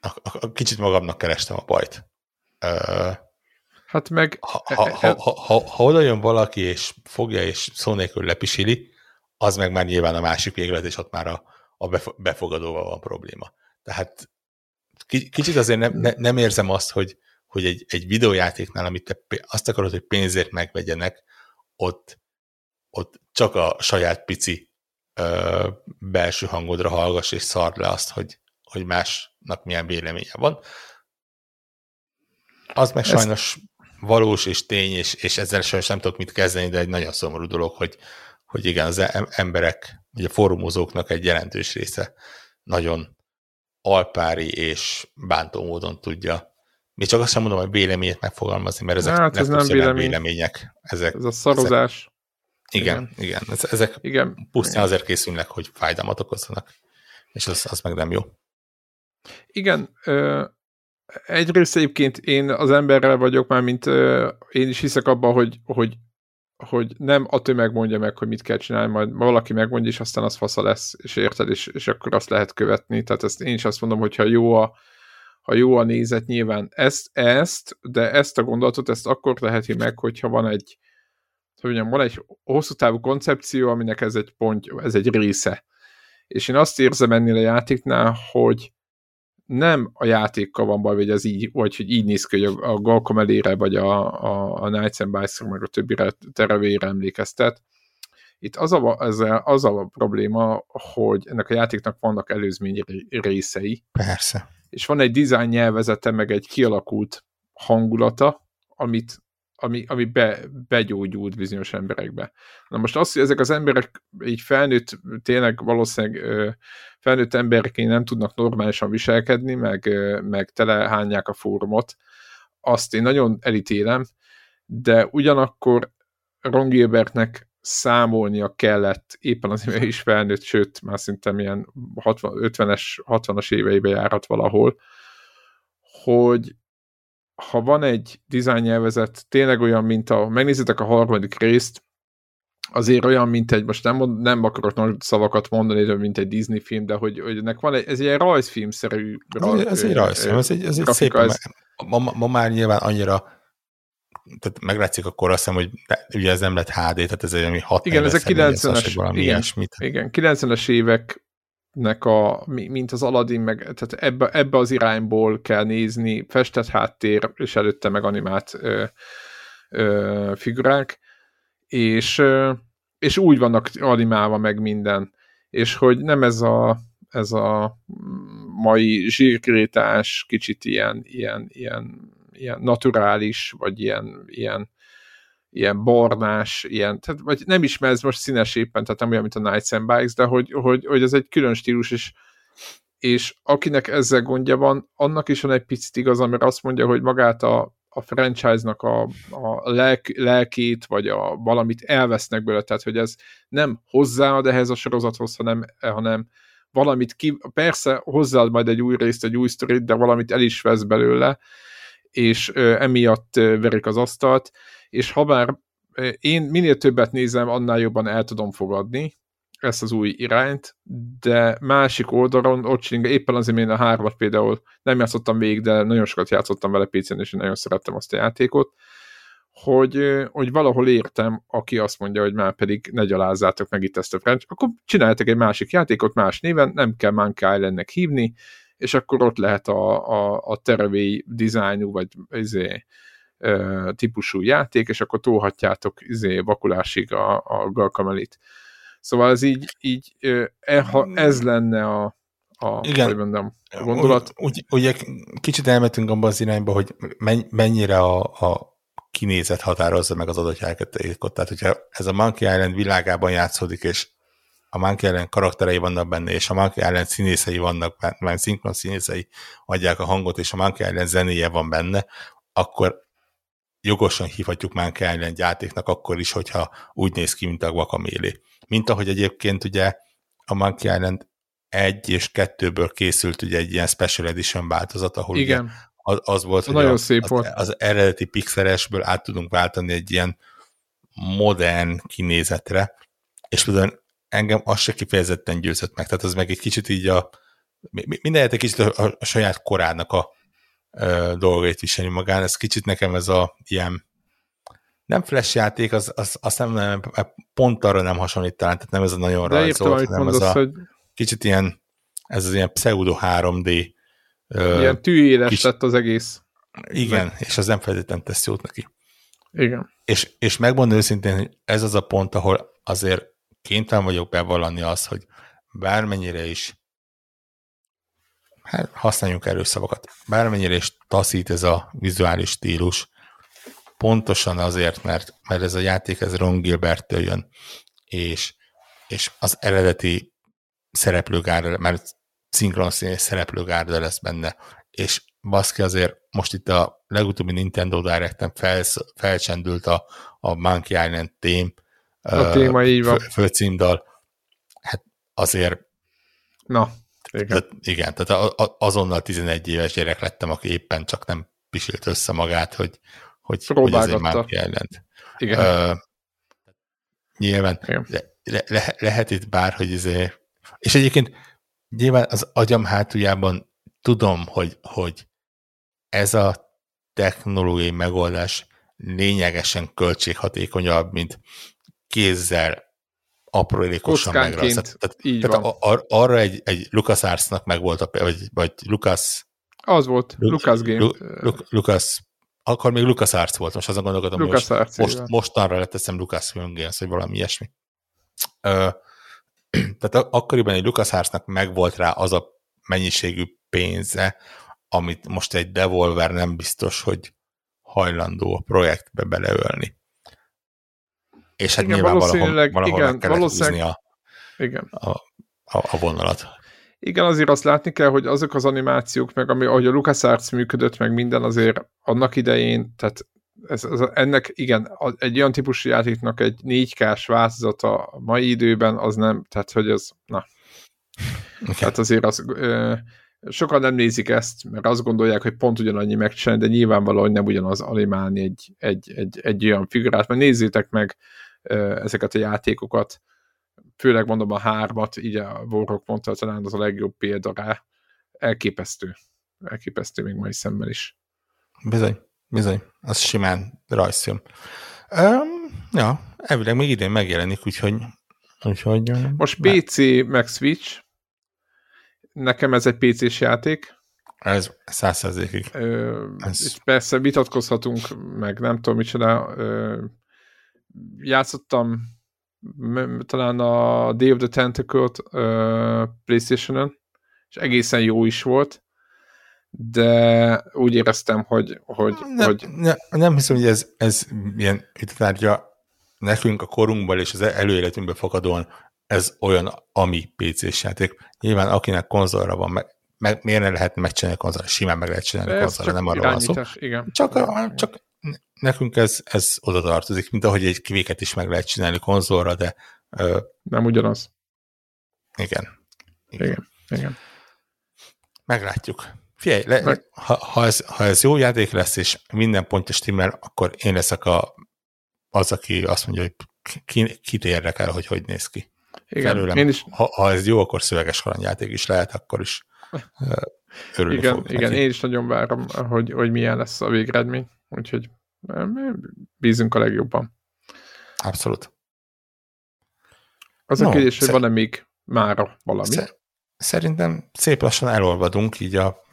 a, a, kicsit magamnak kerestem a bajt. Hát meg... Ha, ha, ha, ha, ha, ha oda jön valaki, és fogja, és szó nélkül lepisili, az meg már nyilván a másik véglet, és ott már a, a befogadóval van probléma. Tehát kicsit azért nem, ne, nem érzem azt, hogy, hogy egy, egy videójátéknál, amit te azt akarod, hogy pénzért megvegyenek, ott, ott csak a saját pici ö, belső hangodra hallgass, és szard le azt, hogy, hogy másnak milyen véleménye van. Az meg Ezt... sajnos valós és tény, és, és ezzel sajnos nem tudok mit kezdeni, de egy nagyon szomorú dolog, hogy, hogy igen, az emberek, ugye a fórumozóknak egy jelentős része nagyon alpári és bántó módon tudja még csak azt sem mondom, hogy véleményét megfogalmazni, mert ezek hát ez nem vélemény. vélemények. Ezek, ez a szarozás. Ezek, igen, igen. igen. Ezek igen. pusztán igen. azért készülnek, hogy fájdalmat okozzanak, és az, az meg nem jó. Igen, ö, egyrészt egyébként én az emberrel vagyok már, mint ö, én is hiszek abban, hogy, hogy hogy nem a tömeg mondja meg, hogy mit kell csinálni, majd valaki megmondja, és aztán az fasza lesz, és érted, és, és akkor azt lehet követni. Tehát ezt én is azt mondom, hogyha jó a, ha jó a nézet, nyilván ezt, ezt, de ezt a gondolatot, ezt akkor teheti meg, hogyha van egy, hogy mondjam, van egy hosszú távú koncepció, aminek ez egy pont, ez egy része. És én azt érzem ennél a játéknál, hogy nem a játékkal van baj, vagy, az így, vagy hogy így néz ki, hogy a, a Galkomelére, vagy a, a, a Knights and Bison, meg a többire terevére emlékeztet. Itt az a, ezzel, az a probléma, hogy ennek a játéknak vannak előzmény részei. Persze. És van egy design nyelvezete, meg egy kialakult hangulata, amit ami, ami be, begyógyult bizonyos emberekbe. Na most az, hogy ezek az emberek így felnőtt, tényleg valószínűleg felnőtt embereként nem tudnak normálisan viselkedni, meg, meg telehányják a fórumot, azt én nagyon elítélem, de ugyanakkor Ron Gilbertnek számolnia kellett, éppen azért is felnőtt, sőt, már szinte ilyen 50-es, 60-as éveibe járhat valahol, hogy ha van egy design nyelvezet, tényleg olyan, mint a, megnézitek a harmadik részt, azért olyan, mint egy, most nem, nem akarok nagy szavakat mondani, de mint egy Disney film, de hogy, hogy ennek van egy, ez egy rajzfilmszerű rajz, ez, ez egy rajzfilm, ez egy, ez egy szép, ez... Ma, ma, ma, már nyilván annyira tehát meglátszik akkor azt hiszem, hogy ugye ez nem lett HD, tehát ez egy ami 6 Igen, ezek 90-es, valami igen, ilyesmit. igen, 90-es évek nek a, mint az Aladdin, meg, tehát ebbe, ebbe az irányból kell nézni, festett háttér, és előtte meg animált ö, ö, figurák, és, ö, és úgy vannak animálva meg minden, és hogy nem ez a, ez a mai zsírkrétás, kicsit ilyen, ilyen, ilyen, ilyen naturális, vagy ilyen, ilyen ilyen barnás, ilyen, tehát, vagy nem ismersz most színes éppen, tehát nem olyan, mint a Nights and Bikes, de hogy, hogy, hogy ez egy külön stílus, és, és akinek ezzel gondja van, annak is van egy picit igaz, mert azt mondja, hogy magát a, a franchise-nak a, a lelk, lelkét, vagy a valamit elvesznek belőle, tehát hogy ez nem hozzáad ehhez a sorozathoz, hanem, hanem valamit ki, persze hozzáad majd egy új részt, egy új sztorit, de valamit el is vesz belőle, és emiatt verik az asztalt, és ha bár én minél többet nézem, annál jobban el tudom fogadni ezt az új irányt, de másik oldalon, ott csinálja, éppen azért én a hármat például nem játszottam végig, de nagyon sokat játszottam vele PC-n, és nagyon szerettem azt a játékot, hogy, hogy valahol értem, aki azt mondja, hogy már pedig ne gyalázzátok meg itt ezt a franchise, akkor csináljátok egy másik játékot más néven, nem kell Monkey Islandnek hívni, és akkor ott lehet a, a, a terevély dizájnú, vagy izé, típusú játék, és akkor tolhatjátok izé, vakulásig a, a galkamelit. Szóval ez így, így e, ha ez lenne a, a, Igen. Hogy mondjam, a gondolat. Úgy, ugye kicsit elmentünk abban az irányba, hogy mennyire a, a kinézet határozza meg az adott játékot. Tehát, hogyha ez a Monkey Island világában játszódik, és a Monkey Island karakterei vannak benne, és a Monkey Island színészei vannak benne, mert szinkron színészei adják a hangot, és a Monkey Island zenéje van benne, akkor jogosan hívhatjuk Monkey Island játéknak akkor is, hogyha úgy néz ki, mint a Guacamele. Mint ahogy egyébként ugye a Monkey Island egy és kettőből készült ugye egy ilyen Special Edition változat, ahol Igen. Ugye az, az volt, hogy Nagyon a, szép az, volt. az eredeti pixelesből át tudunk váltani egy ilyen modern kinézetre, és például engem az se kifejezetten győzött meg, tehát az meg egy kicsit így a minden egy kicsit a, a saját korának a ö, dolgait viselni magán, ez kicsit nekem ez a ilyen nem flash játék, az, az, az nem, nem, pont arra nem hasonlít talán, tehát nem ez a nagyon rajzolt, nem ez a hogy... kicsit ilyen, ez az ilyen pseudo 3D Ilyen tűéles kis... lett az egész. Igen, meg. és az nem feltétlenül tesz jót neki. Igen. És, és megmondom őszintén, hogy ez az a pont, ahol azért kénytelen vagyok bevallani azt, hogy bármennyire is hát használjunk erőszavakat, bármennyire is taszít ez a vizuális stílus, pontosan azért, mert, mert ez a játék ez Ron gilbert jön, és, és az eredeti szereplőgárda, mert szinkron szereplőgárda lesz benne, és baszki azért most itt a legutóbbi Nintendo Direct-en fel, felcsendült a, a Monkey Island tém, a téma így van. Fő, főcímdal, hát azért Na, igen. Tehát, igen, tehát azonnal 11 éves gyerek lettem, aki éppen csak nem pisilt össze magát, hogy, hogy, hogy azért Monkey Island. Igen. Uh, nyilván igen. Le, le, lehet itt bárhogy izé, és egyébként nyilván az agyam hátuljában tudom, hogy, hogy ez a technológiai megoldás lényegesen költséghatékonyabb, mint kézzel aprólékosan megrajzolt. Tehát, így tehát van. Ar, arra egy, egy LucasArts-nak meg volt, a, vagy, vagy Lucas... Az volt, Lu, Lucas Game. Lu, Lu, Lucas, akkor még LucasArts volt, most azon gondolkodom, Lucas hogy most, most, mostanra leteszem Lucas Film Games, vagy valami ilyesmi. Ö, tehát akkoriban egy LucasArts-nak megvolt rá az a mennyiségű pénze, amit most egy Devolver nem biztos, hogy hajlandó a projektbe beleölni. És hát igen, nyilván valahol, valahol igen, meg kellett húzni a, igen. A, a, a vonalat. Igen, azért azt látni kell, hogy azok az animációk, meg ami, ahogy a LucasArts működött, meg minden azért annak idején, tehát ez, ez, ennek igen, egy olyan típusú játéknak egy 4K-s változata a mai időben, az nem, tehát hogy ez, na. Okay. Tehát azért az, ö, sokan nem nézik ezt, mert azt gondolják, hogy pont ugyanannyi megcsinálni, de nyilvánvalóan nem ugyanaz animálni egy, egy, egy, egy olyan figurát, mert nézzétek meg ezeket a játékokat, főleg mondom a hármat, így a Warrock mondta, talán az a legjobb példa rá, elképesztő. Elképesztő még mai szemmel is. Bizony. Bizony, az simán rajzfilm. Um, ja, elvileg még idén megjelenik, úgyhogy... úgyhogy Most PC meg Switch. Nekem ez egy PC-s játék. Ez százszerzékig. Ez... persze vitatkozhatunk, meg nem tudom micsoda. Ö, játszottam talán a Day of the Tentacle-t Playstation-on, és egészen jó is volt de úgy éreztem, hogy... hogy, nem, hogy... Nem, nem hiszem, hogy ez, ez ilyen tárgya nekünk a korunkból és az előéletünkbe fakadóan ez olyan, ami PC-s játék. Nyilván akinek konzolra van, meg, meg miért ne lehet megcsinálni konzolra? Simán meg lehet csinálni konzolra, nem arra van szó. Igen. Csak, a, csak nekünk ez, ez oda tartozik, mint ahogy egy kivéket is meg lehet csinálni konzolra, de... Ö, nem ugyanaz. Igen. Igen. igen. igen. Meglátjuk. Figyelj, le, ha, ha, ez, ha ez jó játék lesz, és minden pontja stimmel, akkor én leszek a, az, aki azt mondja, hogy ki, kit érdekel, hogy hogy néz ki. Igen, Felőlem, én is... ha, ha ez jó, akkor szöveges kalandjáték is lehet, akkor is örülni Igen, igen én is nagyon várom, hogy, hogy milyen lesz a végeredmény, úgyhogy bízunk a legjobban. Abszolút. Az no, a kérdés, hogy van-e még mára valami? Szerintem szép lassan elolvadunk így a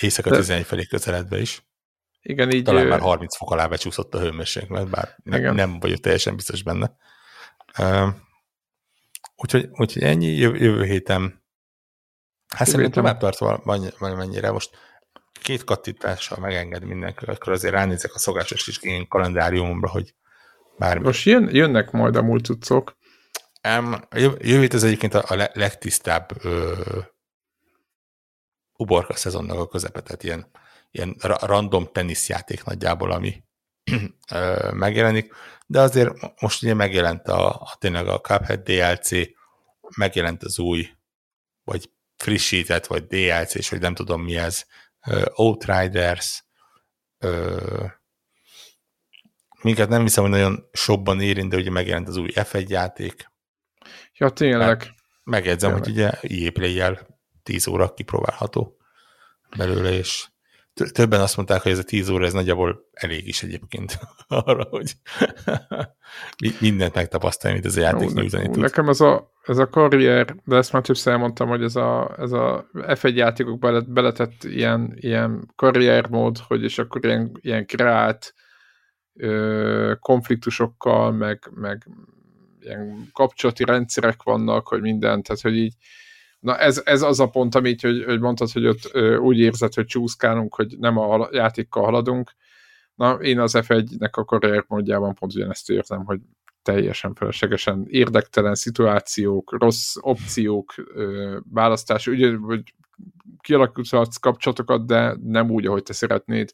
éjszaka De... 11 felé közeledve is. Igen, így... Talán már 30 fok alá becsúszott a hőmérséklet, bár ne, nem vagyok teljesen biztos benne. Úgyhogy, úgyhogy ennyi, jövő, jövő héten Hát szerintem tovább tart valamennyire. Most két kattintással megenged mindenki, akkor azért ránézek a szokásos kis én kalendáriumomra, hogy bármi. Most jön, jönnek majd a mulcucok. Um, jövő az egyébként a, a legtisztább ö, uborka szezonnak a közepe, tehát ilyen, ilyen random teniszjáték nagyjából, ami ö, megjelenik, de azért most ugye megjelent a, a tényleg a Cuphead DLC, megjelent az új, vagy frissített, vagy DLC, és hogy nem tudom mi ez, Outriders, minket nem hiszem, hogy nagyon sokban érint, de ugye megjelent az új F1 játék. Ja, tényleg. Meg, megjegyzem, tényleg. hogy ugye EA play 10 óra kipróbálható belőle, és többen azt mondták, hogy ez a 10 óra, ez nagyjából elég is egyébként arra, hogy mindent megtapasztalni, mint ez a játék nyújtani tud. Nekem ez a, ez a karrier, de ezt már többször elmondtam, hogy ez a, ez a F1 játékok belet, beletett ilyen, ilyen karriermód, hogy és akkor ilyen, ilyen kreált ö, konfliktusokkal, meg, meg ilyen kapcsolati rendszerek vannak, hogy minden, tehát hogy így Na ez, ez az a pont, amit hogy, hogy mondtad, hogy ott ö, úgy érzed, hogy csúszkálunk, hogy nem a játékkal haladunk. Na, én az F1-nek a karrier módjában pont ugyanezt érzem, hogy teljesen feleslegesen érdektelen szituációk, rossz opciók, ö, választás, ugye, hogy kialakíthatsz kapcsolatokat, de nem úgy, ahogy te szeretnéd.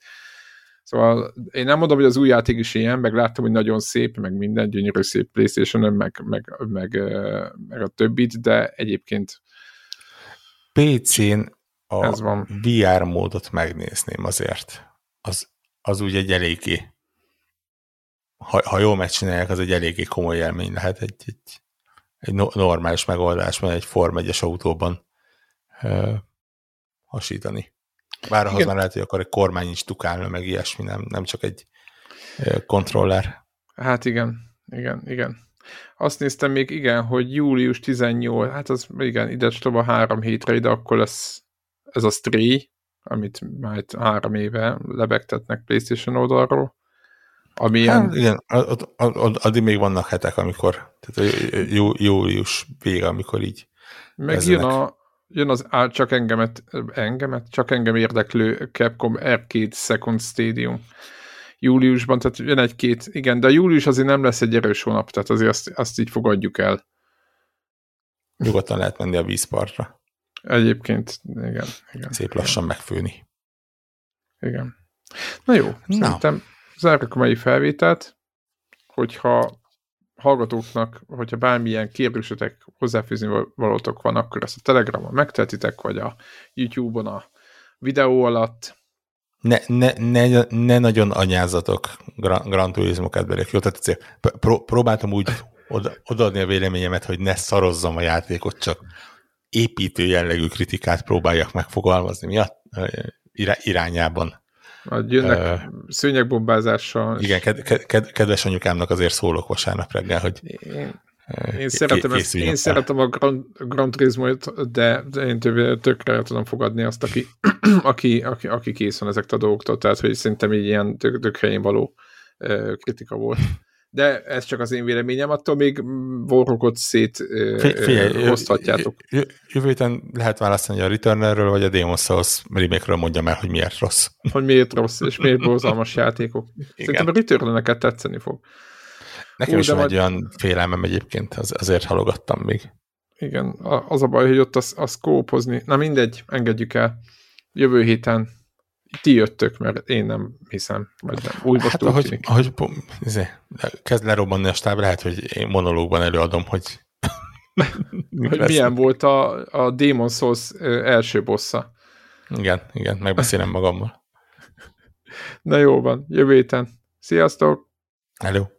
Szóval én nem mondom, hogy az új játék is ilyen, meg láttam, hogy nagyon szép, meg minden gyönyörű szép playstation meg, meg, meg, meg a többit, de egyébként PC-n a Ez van. VR módot megnézném azért. Az, az úgy egy eléggé ha, ha jól megcsinálják, az egy eléggé komoly élmény lehet egy, egy, egy normális megoldás, mert egy Form 1 autóban uh, hasítani. Bár ahhoz már lehet, hogy akkor egy kormány is tukálna, meg ilyesmi, nem, nem csak egy uh, kontroller. Hát igen, igen, igen. Azt néztem még, igen, hogy július 18, hát az igen, ide a három hétre, ide akkor lesz ez a Stray, amit már három éve lebegtetnek PlayStation oldalról. Ami hát, igen, addig még vannak hetek, amikor, tehát jú, július vége, amikor így Meg jön, a, jön az á, csak engemet, engemet, csak engem érdeklő Capcom Arcade Second Stadium júliusban, tehát jön egy-két, igen, de a július azért nem lesz egy erős hónap, tehát azért azt, azt így fogadjuk el. Nyugodtan lehet menni a vízpartra. Egyébként, igen. igen Szép lassan igen. megfőni. Igen. Na jó, Na. szerintem zárjuk a mai felvételt, hogyha hallgatóknak, hogyha bármilyen kérdésetek, hozzáfűzni valótok van, akkor ezt a Telegramon megtehetitek, vagy a YouTube-on a videó alatt, ne, ne, ne, ne nagyon anyázatok Gran, Gran Turismo kedvelők. Jó, tehát pró, próbáltam úgy oda, odaadni a véleményemet, hogy ne szarozzam a játékot, csak építő jellegű kritikát próbáljak megfogalmazni miatt irányában. Majd jönnek uh, szőnyegbombázással. Igen, ked, ked, kedves anyukámnak azért szólok vasárnap reggel, hogy én, én, szeretem, ezt, én szeretem a Grand, Grand Turismo-t, de én tökre el tudom fogadni azt, aki, aki, aki, aki kész van ezek a dolgoktól, tehát hogy szerintem így ilyen tök, tök helyén való kritika volt. De ez csak az én véleményem, attól még vorokot szét Figyelj, hozhatjátok. Jövő héten lehet választani a Returnerről, vagy a Demon's Souls remake mondjam el, hogy miért rossz. Hogy miért rossz, és miért borzalmas játékok. Szerintem a Returnerneket tetszeni fog. Nekem Úgy, is van egy olyan félelmem egyébként, az, azért halogattam még. Igen, az a baj, hogy ott az, az kópozni. Na mindegy, engedjük el. Jövő héten ti jöttök, mert én nem hiszem, vagy nem. Úgy hát ahogy, tűnik. ahogy izé, kezd lerobbanni a stáb, lehet, hogy én monológban előadom, hogy hogy milyen volt a, a Demon Souls első bossa. Igen, igen, megbeszélem magammal. Na jó van, jövő héten. Sziasztok! Hello!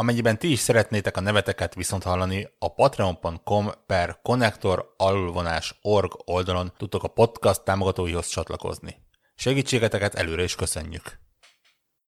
Amennyiben ti is szeretnétek a neveteket viszont hallani, a patreon.com per connector org oldalon tudtok a podcast támogatóihoz csatlakozni. Segítségeteket előre is köszönjük!